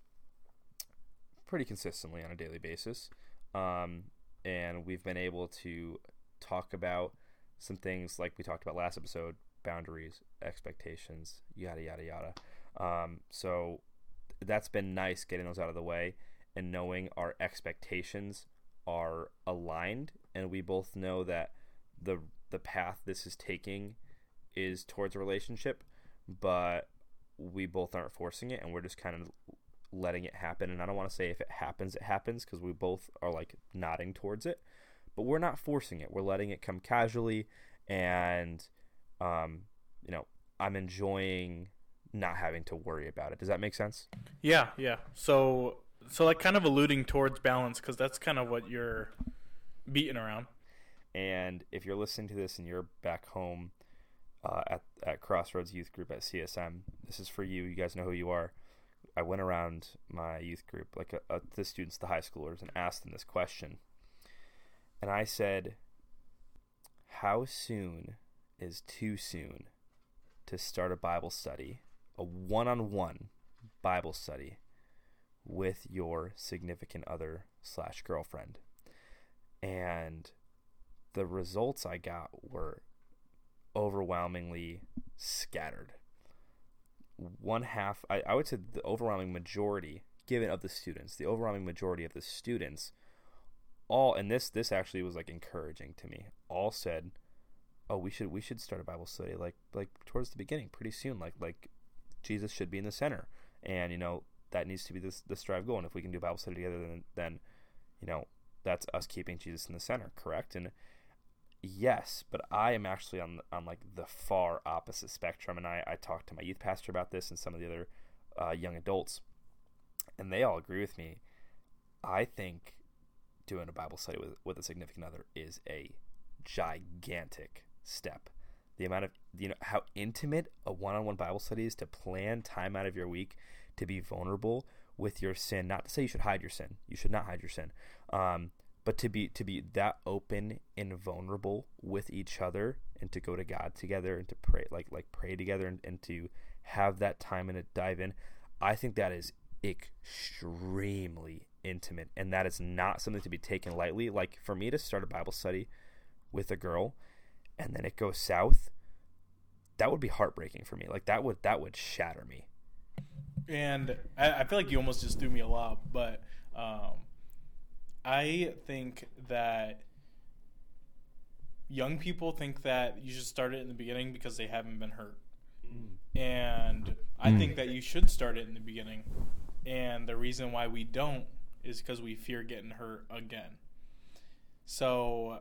pretty consistently on a daily basis, um, and we've been able to talk about some things like we talked about last episode: boundaries, expectations, yada yada yada. Um, so that's been nice getting those out of the way and knowing our expectations are aligned and we both know that the the path this is taking is towards a relationship but we both aren't forcing it and we're just kind of letting it happen. And I don't want to say if it happens it happens because we both are like nodding towards it but we're not forcing it. We're letting it come casually and um you know I'm enjoying not having to worry about it. Does that make sense? Yeah, yeah. So, so like kind of alluding towards balance because that's kind of what you're beating around. And if you're listening to this and you're back home uh, at, at Crossroads Youth Group at CSM, this is for you. You guys know who you are. I went around my youth group, like uh, uh, the students, the high schoolers, and asked them this question. And I said, How soon is too soon to start a Bible study, a one on one Bible study with your significant other slash girlfriend? And the results I got were overwhelmingly scattered. One half, I, I would say the overwhelming majority, given of the students, the overwhelming majority of the students, all, and this this actually was like encouraging to me. All said, "Oh, we should we should start a Bible study like like towards the beginning, pretty soon. Like like Jesus should be in the center, and you know that needs to be this the strive goal. And if we can do Bible study together, then then you know that's us keeping Jesus in the center, correct? And yes, but I am actually on on like the far opposite spectrum, and I I talked to my youth pastor about this and some of the other uh, young adults, and they all agree with me. I think doing a Bible study with with a significant other is a gigantic step. The amount of you know how intimate a one-on-one Bible study is to plan time out of your week to be vulnerable with your sin. Not to say you should hide your sin. You should not hide your sin. Um, but to be to be that open and vulnerable with each other and to go to God together and to pray like like pray together and, and to have that time and to dive in, I think that is extremely intimate and that is not something to be taken lightly. Like for me to start a Bible study with a girl and then it goes south, that would be heartbreaking for me. Like that would that would shatter me. And I, I feel like you almost just threw me a lob, but um, I think that young people think that you should start it in the beginning because they haven't been hurt. And I Mm. think that you should start it in the beginning. And the reason why we don't is because we fear getting hurt again. So,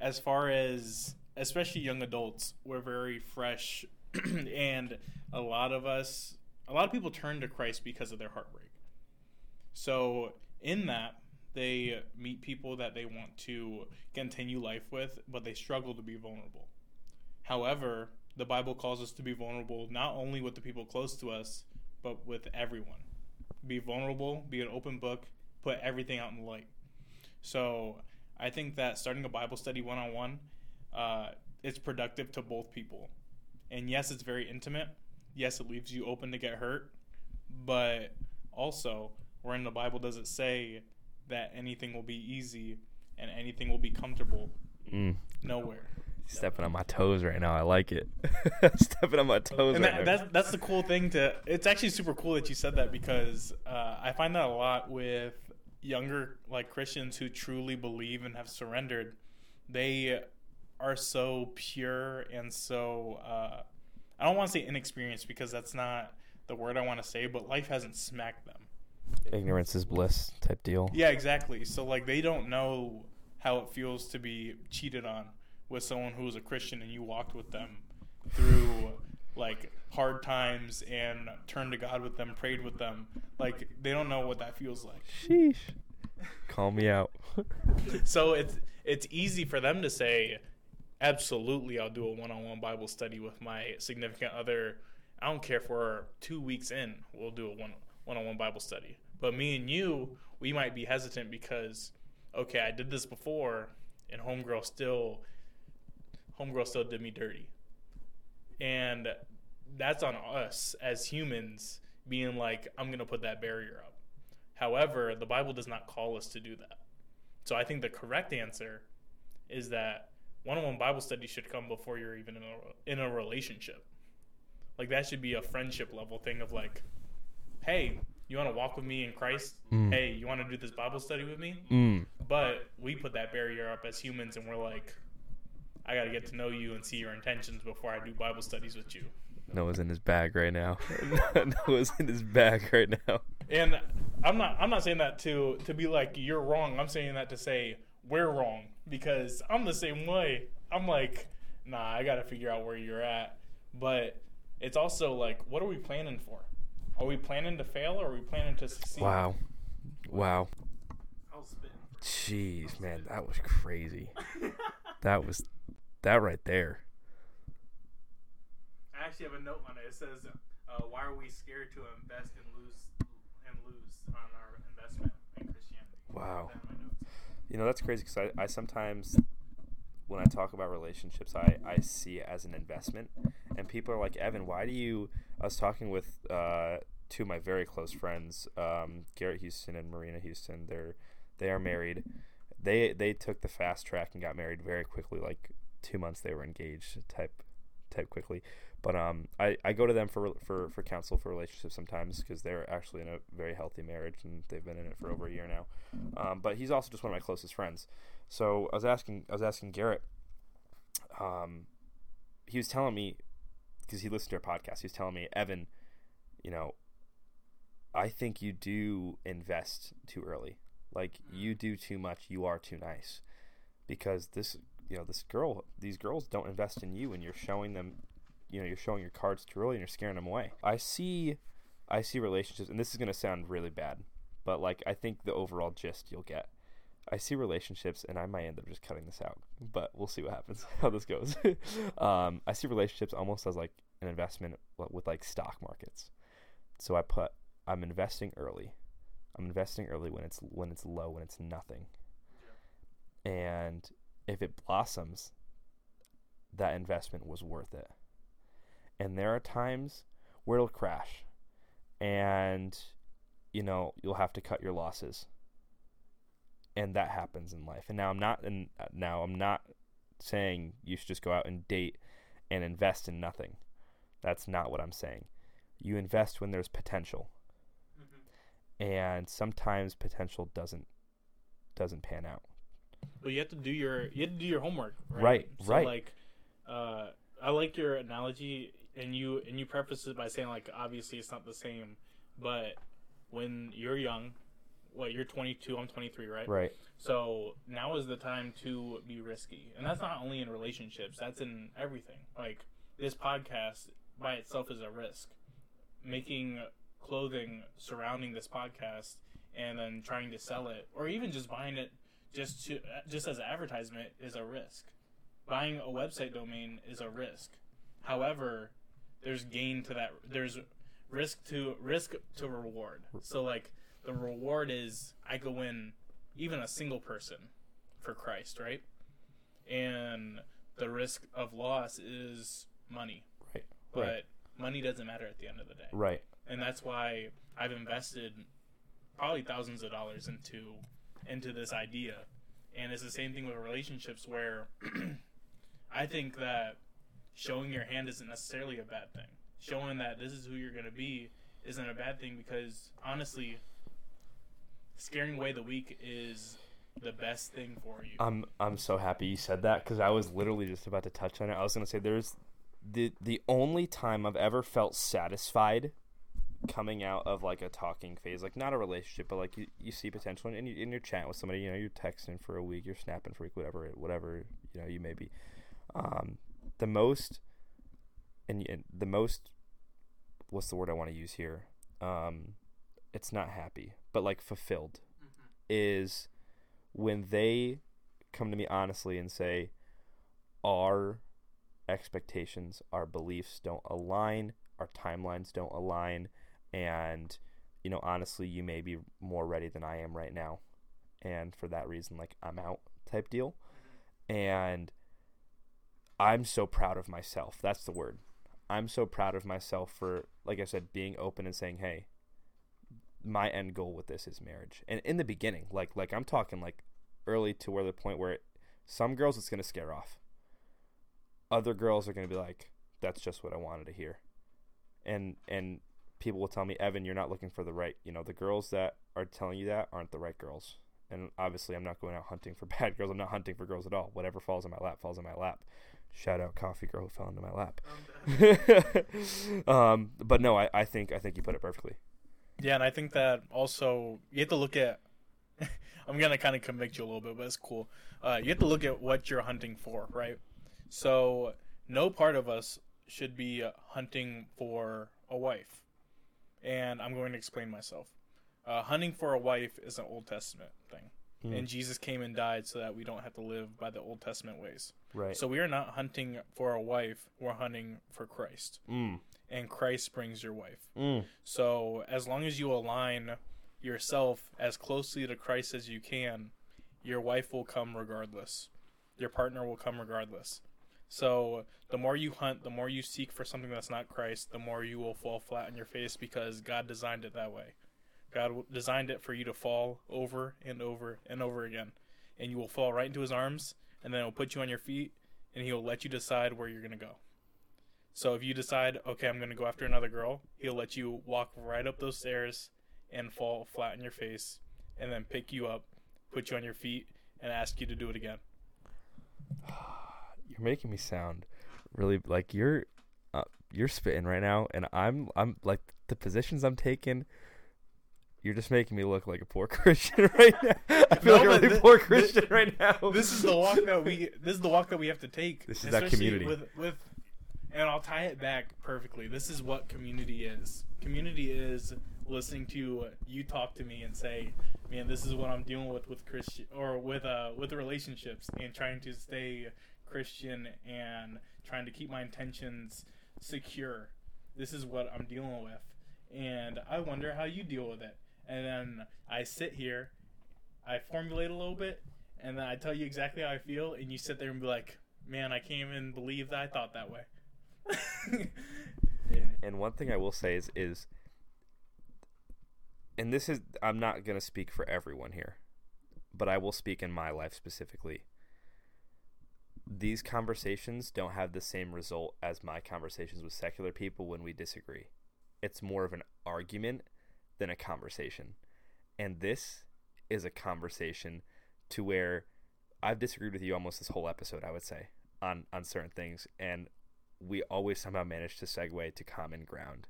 as far as especially young adults, we're very fresh, and a lot of us, a lot of people turn to Christ because of their heartbreak. So, in that, they meet people that they want to continue life with, but they struggle to be vulnerable. However, the Bible calls us to be vulnerable not only with the people close to us, but with everyone. Be vulnerable, be an open book, put everything out in the light. So, I think that starting a Bible study one on one, it's productive to both people. And yes, it's very intimate. Yes, it leaves you open to get hurt, but also, where in the Bible does it say that anything will be easy and anything will be comfortable? Mm. Nowhere. Stepping on my toes right now. I like it. Stepping on my toes and right that, that's that's the cool thing to it's actually super cool that you said that because uh, i find that a lot with younger like christians who truly believe and have surrendered they are so pure and so uh, i don't want to say inexperienced because that's not the word i want to say but life hasn't smacked them Ignorance is bliss type deal. yeah exactly so like they don't know how it feels to be cheated on with someone who was a christian and you walked with them through like hard times and turned to God with them, prayed with them. Like they don't know what that feels like. Sheesh. Call me out. So it's it's easy for them to say, absolutely, I'll do a one-on-one Bible study with my significant other. I don't care if we're two weeks in, we'll do a one one-on-one Bible study. But me and you, we might be hesitant because, okay, I did this before, and homegirl still, homegirl still did me dirty, and that's on us as humans being like, I'm gonna put that barrier up. However, the Bible does not call us to do that. So I think the correct answer is that one-on-one Bible study should come before you're even in a in a relationship. Like that should be a friendship level thing of like, hey, you want to walk with me in Christ? Mm. Hey, you want to do this Bible study with me? Mm. But we put that barrier up as humans, and we're like, I got to get to know you and see your intentions before I do Bible studies with you. Noah's in his bag right now. Noah's in his bag right now. And I'm not I'm not saying that to to be like you're wrong. I'm saying that to say we're wrong because I'm the same way. I'm like, nah, I got to figure out where you're at. But it's also like, what are we planning for? Are we planning to fail or are we planning to succeed? Wow. Wow. I was spitting. Jeez, man, that was crazy. That was that right there. I actually have a note on it. It says, uh, "Why are we scared to invest and lose and lose on our investment in Christianity?" Wow. You know, that's crazy because I, I sometimes, when I talk about relationships, I, I see it as an investment. And people are like, Evan, why do you. I was talking with uh, two of my very close friends, um, Garrett Houston and Marina Houston. They're they are married. They they took the fast track and got married very quickly. Like two months, they were engaged. Type type quickly. But um, I, I go to them for for for counsel for relationships sometimes because they're actually in a very healthy marriage and they've been in it for over a year now. Um, but he's also just one of my closest friends. So I was asking, I was asking Garrett. Um, he was telling me because he listened to our podcast. He was telling me, Evan, you know, I think you do invest too early. Like you do too much. You are too nice because this, you know, this girl, these girls don't invest in you, and you're showing them, you know, you're showing your cards too early, and you're scaring them away. I see, I see relationships, and this is gonna sound really bad, but like I think the overall gist you'll get. I see relationships, and I might end up just cutting this out, but we'll see what happens, how this goes. um, I see relationships almost as like an investment with like stock markets. So I put, I'm investing early. I'm investing early when it's when it's low, when it's nothing. Yeah. And if it blossoms, that investment was worth it. And there are times where it'll crash, and you know you'll have to cut your losses and that happens in life. And now I'm not and now I'm not saying you should just go out and date and invest in nothing. That's not what I'm saying. You invest when there's potential. Mm-hmm. And sometimes potential doesn't doesn't pan out. Well, you have to do your you have to do your homework, right? Right, so right. Like, uh, I like your analogy, and you and you preface it by saying like, obviously it's not the same, but when you're young what you're 22 i'm 23 right? Right. So now is the time to be risky. And that's not only in relationships that's in everything. Like this podcast by itself is a risk. Making clothing surrounding this podcast and then trying to sell it or even just buying it just to just as advertisement is a risk. Buying a website domain is a risk. However there's gain to that there's risk to risk to reward so like the reward is I go in even a single person for Christ, right? And the risk of loss is money. Right. But right. money doesn't matter at the end of the day. Right. And that's why I've invested probably thousands of dollars into into this idea. And it's the same thing with relationships where I think that showing your hand isn't necessarily a bad thing. Showing that this is who you're going to be isn't a bad thing because honestly, scaring away the weak is the best thing for you. I'm I'm so happy you said that because I was literally just about to touch on it. I was gonna say there's the the only time I've ever felt satisfied coming out of like a talking phase, like not a relationship, but like you, you see potential in, in your chat with somebody, you know, you're texting for a week, you're snapping for a week, whatever, whatever you know you may be. Um, the most and, and the most what's the word I want to use here? Um, it's not happy, but like fulfilled mm-hmm. is when they come to me honestly and say our expectations, our beliefs don't align, our timelines don't align, and you know, honestly, you may be more ready than I am right now. And for that reason, like I'm out type deal. Mm-hmm. And I'm so proud of myself. That's the word. I'm so proud of myself for, like I said, being open and saying, hey, my end goal with this is marriage. And in the beginning, like like I'm talking like early to where the point where it, some girls it's gonna scare off. Other girls are gonna be like, that's just what I wanted to hear. And and people will tell me, Evan, you're not looking for the right. You know, the girls that are telling you that aren't the right girls. And obviously, I'm not going out hunting for bad girls. I'm not hunting for girls at all. Whatever falls in my lap falls in my lap. Shout out coffee girl who fell into my lap. um, but no, I, I think I think you put it perfectly. Yeah, and I think that also you have to look at. I'm gonna kind of convict you a little bit, but it's cool. Uh, you have to look at what you're hunting for, right? So no part of us should be hunting for a wife, and I'm going to explain myself. Uh, hunting for a wife is an Old Testament thing, mm. and Jesus came and died so that we don't have to live by the Old Testament ways. Right. So we are not hunting for a wife; we're hunting for Christ. Mm and Christ brings your wife. Mm. So as long as you align yourself as closely to Christ as you can, your wife will come regardless. Your partner will come regardless. So the more you hunt, the more you seek for something that's not Christ, the more you will fall flat on your face because God designed it that way. God designed it for you to fall over and over and over again. And you will fall right into his arms, and then he'll put you on your feet, and he'll let you decide where you're going to go. So if you decide, okay, I'm going to go after another girl, he'll let you walk right up those stairs and fall flat on your face and then pick you up, put you on your feet, and ask you to do it again. You're making me sound really like you're uh, you're spitting right now and I'm I'm like the positions I'm taking you're just making me look like a poor Christian right now. I feel no, like a really poor Christian right now. This is the walk that we this is the walk that we have to take. This is that community with with and I'll tie it back perfectly. This is what community is. Community is listening to you talk to me and say, "Man, this is what I'm dealing with with Christian or with uh with relationships and trying to stay Christian and trying to keep my intentions secure. This is what I'm dealing with." And I wonder how you deal with it. And then I sit here, I formulate a little bit, and then I tell you exactly how I feel, and you sit there and be like, "Man, I can't even believe that I thought that way." And one thing I will say is is and this is I'm not going to speak for everyone here, but I will speak in my life specifically. These conversations don't have the same result as my conversations with secular people when we disagree. It's more of an argument than a conversation. And this is a conversation to where I've disagreed with you almost this whole episode, I would say, on on certain things and we always somehow manage to segue to common ground.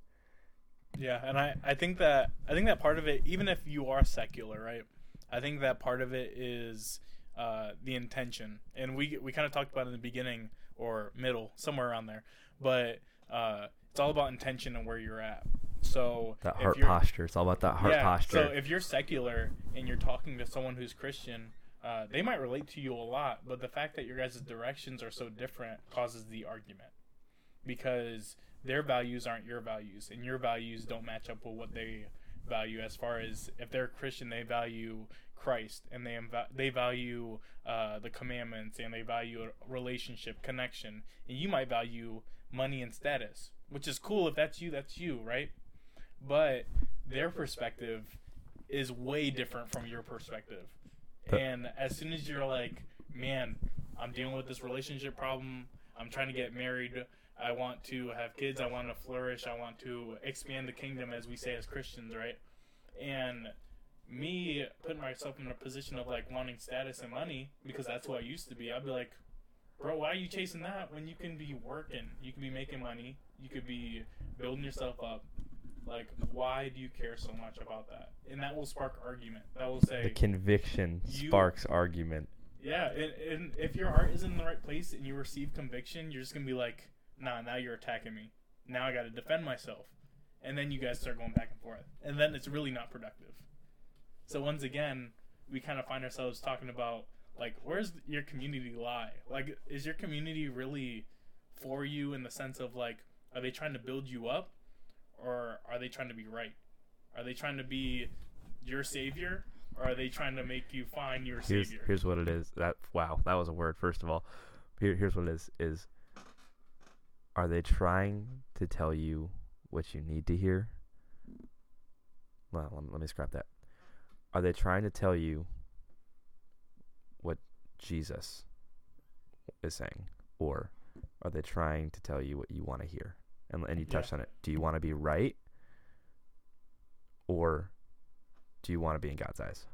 Yeah, and I, I think that I think that part of it, even if you are secular, right? I think that part of it is uh, the intention, and we we kind of talked about in the beginning or middle, somewhere around there. But uh, it's all about intention and where you're at. So That heart posture. It's all about that heart yeah, posture. So if you're secular and you're talking to someone who's Christian, uh, they might relate to you a lot, but the fact that your guys' directions are so different causes the argument because their values aren't your values, and your values don't match up with what they value. As far as if they're Christian, they value Christ, and they inv- they value uh, the commandments, and they value a relationship, connection, and you might value money and status, which is cool if that's you. That's you, right? But their perspective is way different from your perspective. And as soon as you're like, man, I'm dealing with this relationship problem, I'm trying to get married, I want to have kids, I want to flourish, I want to expand the kingdom, as we say as Christians, right? And me putting myself in a position of like wanting status and money because that's who I used to be, I'd be like, bro, why are you chasing that when you can be working? You can be making money, you could be building yourself up. Like, why do you care so much about that? And that will spark argument. That will say, the conviction You- sparks argument. yeah, and, and if your heart isn't in the right place and you receive conviction, you're just gonna be like, nah, now you're attacking me. Now I got to defend myself, and then you guys start going back and forth, and then it's really not productive. So once again, we kind of find ourselves talking about like, where's your community lie? Like, is your community really for you in the sense of like, are they trying to build you up, or are they trying to be right? Are they trying to be your savior, or are they trying to make you find your Here's savior? here's what it is. That wow, that was a word. First of all, here here's what it is. Is are they trying to tell you what you need to hear? Well, let let me scrap that. Are they trying to tell you what Jesus is saying, or are they trying to tell you what you want to hear? And and you Yeah. touched on it. Do you want to be right, or do you want to be in God's eyes?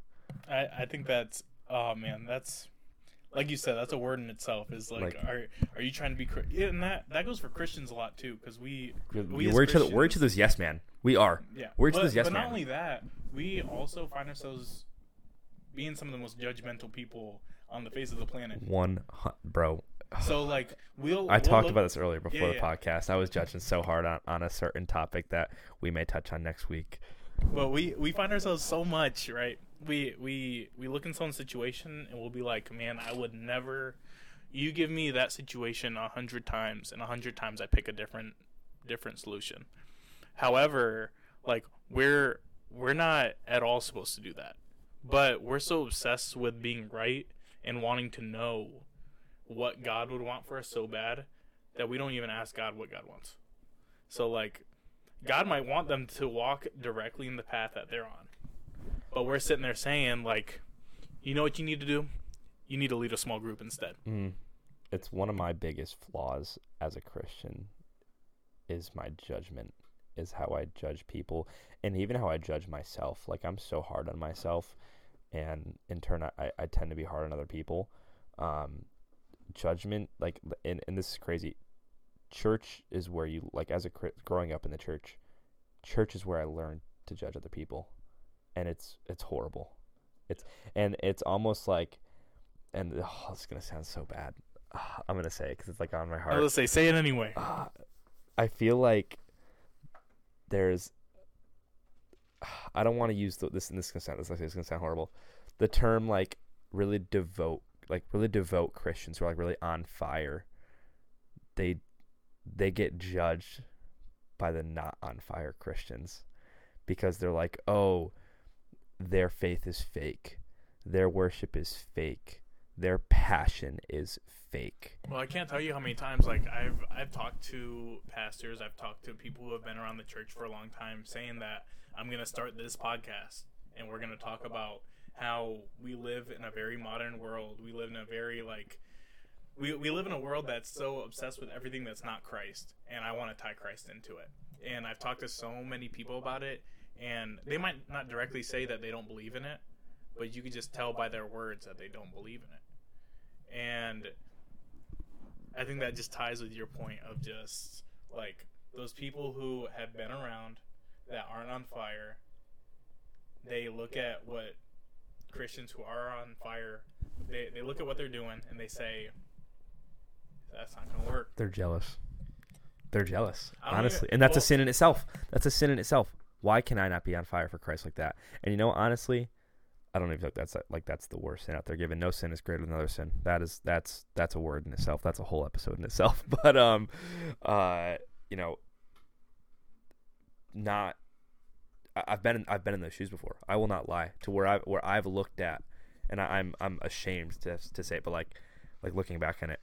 I, I think that's oh man that's like you said that's a word in itself is like, Like- are are you trying to be yeah, and that that goes for Christians a lot too because we We're, we we're each other. We're each Christians- other's yes man. We are. yeah we're each but, other's yes but man. But not only that we also find ourselves being some of the most judgmental people on the face of the planet One, bro. So like we'll I we'll talked look- about this earlier before Yeah, the yeah. podcast. I was judging so hard on, on a certain topic that we may touch on next week. But we we find ourselves so much right. We we we look in someone's situation and we'll be like, man, I would never. You give me that situation a hundred times, and a hundred times I pick a different different solution. However, like we're we're not at all supposed to do that, but we're so obsessed with being right and wanting to know what God would want for us so bad that we don't even ask God what God wants. So like God might want them to walk directly in the path that they're on. But we're sitting there saying, like, you know what you need to do? You need to lead a small group instead. Mm. It's one of my biggest flaws as a Christian is my judgment, is how I judge people, and even how I judge myself. Like I'm so hard on myself, and in turn, I, I tend to be hard on other people. Um, judgment, like, and, and this is crazy. Church is where you like as a growing up in the church. Church is where I learned to judge other people, and it's it's horrible. It's and it's almost like, and oh, it's gonna sound so bad. I'm gonna say it because it's like on my heart. gonna say, say it anyway. Uh, I feel like there's. I don't want to use the, this. And this is gonna sound. This is gonna sound horrible. The term like really devote, like really devout Christians who are like really on fire. They, they get judged by the not on fire Christians, because they're like, oh, their faith is fake, their worship is fake, their passion is fake. Well, I can't tell you how many times like I've I've talked to pastors, I've talked to people who have been around the church for a long time, saying that I'm gonna start this podcast and we're gonna talk about how we live in a very modern world. We live in a very like we, we live in a world that's so obsessed with everything that's not Christ, and I want to tie Christ into it. And I've talked to so many people about it, and they might not directly say that they don't believe in it, but you can just tell by their words that they don't believe in it. And I think that just ties with your point of just like those people who have been around that aren't on fire. They look at what Christians who are on fire, they, they look at what they're doing and they say, that's not going to work. They're jealous. They're jealous, honestly, even- and that's a sin in itself. That's a sin in itself. Why can I not be on fire for Christ like that? And you know, honestly, I don't even think that's like that's the worst sin out there. Given no sin is greater than other sin. That is that's that's a word in itself. That's a whole episode in itself. But um, uh, you know, not. I've been in, I've been in those shoes before. I will not lie to where I where I've looked at, and I, I'm I'm ashamed to to say, it, but like like looking back on it,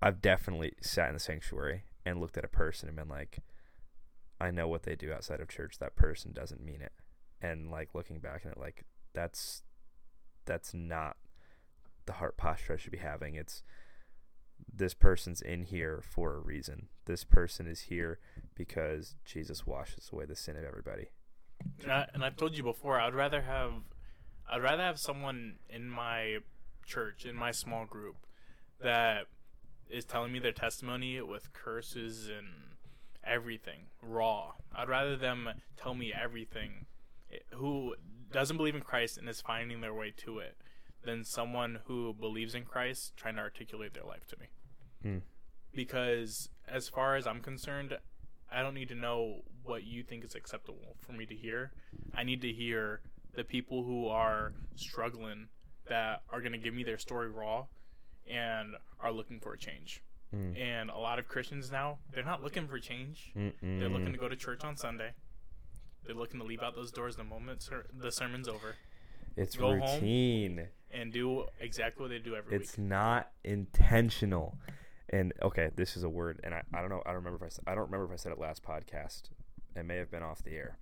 I've definitely sat in the sanctuary and looked at a person and been like, I know what they do outside of church. That person doesn't mean it. And like looking back on it, like that's that's not the heart posture I should be having. It's this person's in here for a reason. This person is here because Jesus washes away the sin of everybody. And, I, and I've told you before, I'd rather have, I'd rather have someone in my church, in my small group, that is telling me their testimony with curses and everything raw. I'd rather them tell me everything, who doesn't believe in Christ and is finding their way to it, than someone who believes in Christ trying to articulate their life to me. Mm. Because as far as I'm concerned, I don't need to know what you think is acceptable for me to hear. I need to hear the people who are struggling that are going to give me their story raw and are looking for a change. Mm. And a lot of Christians now, they're not looking for change. Mm-mm. They're looking to go to church on Sunday. They're looking to leave out those doors the moment ser- the sermon's over It's go home. routine. and do exactly what they do every It's week. not intentional. And okay, this is a word, and I, I don't know. I don't remember if I I don't remember if I said it last podcast. It may have been off the air,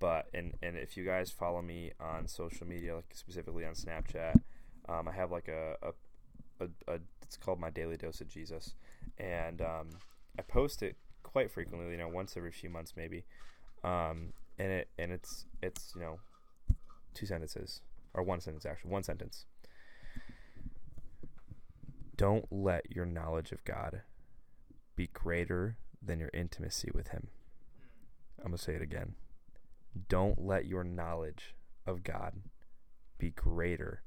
but and and if you guys follow me on social media, like specifically on Snapchat, um, I have like a a, a a it's called my daily dose of Jesus, and um, I post it quite frequently. You know, once every few months maybe, um, and it and it's it's you know two sentences or one sentence actually one sentence don't let your knowledge of God be greater than your intimacy with Him. I'm going to say it again. Don't let your knowledge of God be greater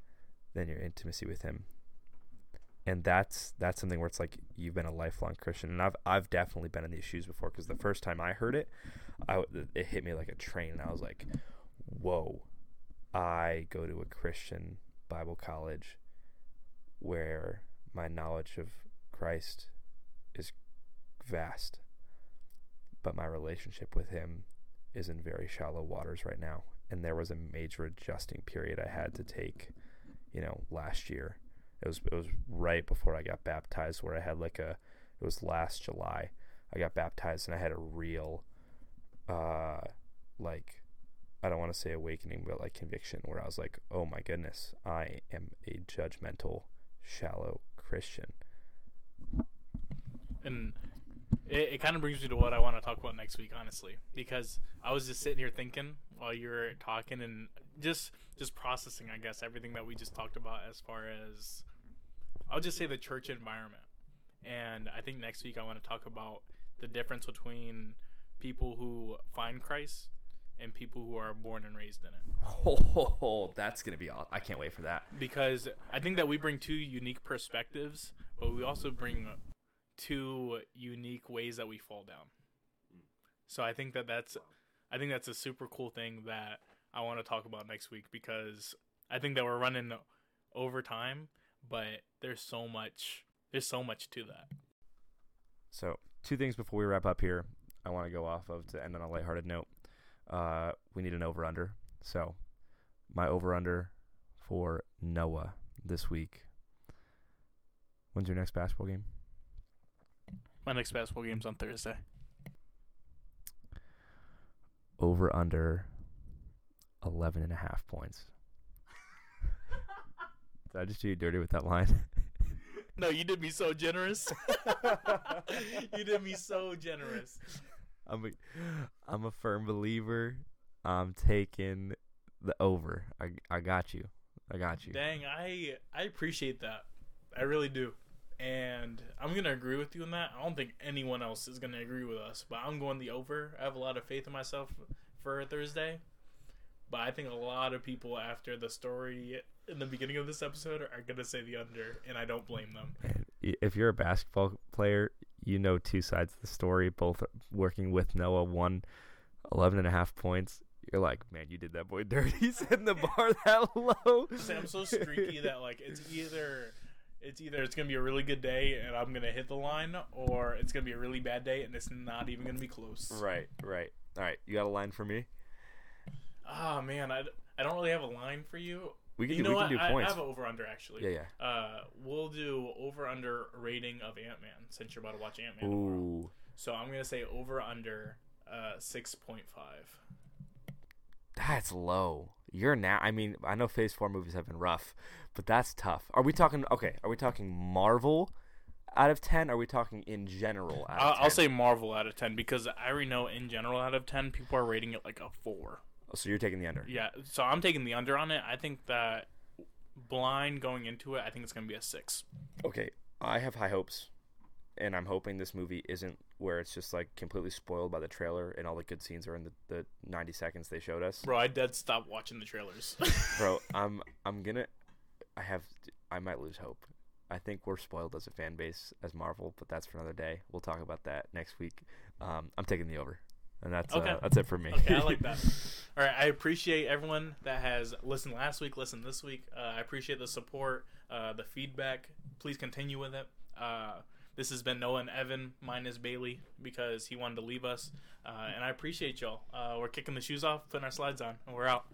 than your intimacy with Him. And that's that's something where it's like you've been a lifelong Christian, and I've I've definitely been in these shoes before. Because the first time I heard it, I it hit me like a train, and I was like, "Whoa!" I go to a Christian Bible college where my knowledge of Christ is vast, but my relationship with Him is in very shallow waters right now. And there was a major adjusting period I had to take, you know, last year. It was it was right before I got baptized, where I had like a. It was last July. I got baptized, and I had a real, uh, like, I don't want to say awakening, but like conviction, where I was like, oh my goodness, I am a judgmental, shallow Christian. and it, it kind of brings me to what I want to talk about next week, honestly, because I was just sitting here thinking while you were talking and just just processing, I guess, everything that we just talked about as far as I'll just say the church environment. And I think next week I want to talk about the difference between people who find Christ and people who are born and raised in it. Oh, that's gonna be all. I can't wait for that. Because I think that we bring two unique perspectives, but we also bring two unique ways that we fall down. So I think that that's I think that's a super cool thing that I want to talk about next week because I think that we're running over time, but there's so much there's so much to that. So, two things before we wrap up here. I want to go off of to end on a lighthearted note. Uh, we need an over under. So, my over under for Noah this week. When's your next basketball game? My next basketball game's on Thursday. Over under 11 and a half points. Did I just do you dirty with that line? No, you did me so generous. you did me so generous. I'm a, I'm a firm believer. I'm taking the over. I I got you. I got you. Dang, I I appreciate that. I really do. And I'm gonna agree with you on that. I don't think anyone else is gonna agree with us, but I'm going the over. I have a lot of faith in myself for Thursday. But I think a lot of people after the story in the beginning of this episode are gonna say the under, and I don't blame them. Man, y- if you're a basketball player, you know two sides of the story. Both working with Noah, one 11 and a half points. You're like, man, you did that boy dirty, setting the bar that low. I'm so streaky that like it's either it's either it's gonna be a really good day and I'm gonna hit the line, or it's gonna be a really bad day and it's not even gonna be close. Right, right. All right, you got a line for me? Ah man, I, I don't really have a line for you. We can you do, know we what? can do I, points. have an over under actually. yeah, yeah. Uh, we'll do over under rating of Ant Man since you're about to watch Ant Man. Ooh, So I'm gonna say over under uh six point five. that's low. You're now. I mean, I know Phase Four movies have been rough, but that's tough. Are we talking? Okay, are we talking Marvel out of ten? Are we talking in general? Out of I'll, 10? I'll say Marvel out of ten because I already know in general out of ten people are rating it like a four. Oh, so you're taking the under. Yeah, so I'm taking the under on it. I think that blind going into it, I think it's gonna be a six. Okay, I have high hopes, and I'm hoping this movie isn't where it's just like completely spoiled by the trailer and all the good scenes are in the, the 90 seconds they showed us. Bro, I dead stopped watching the trailers. Bro, I'm I'm gonna, I have, I might lose hope. I think we're spoiled as a fan base as Marvel, but that's for another day. We'll talk about that next week. Um, I'm taking the over, and that's Okay. uh, that's it for me. Okay, I like that. All right, I appreciate everyone that has listened last week, listened this week. Uh, I appreciate the support, uh, the feedback. Please continue with it. Uh, this has been Noah and Evan. minus Bailey because he wanted to leave us, uh, and I appreciate y'all. Uh, we're kicking the shoes off, putting our slides on, and we're out.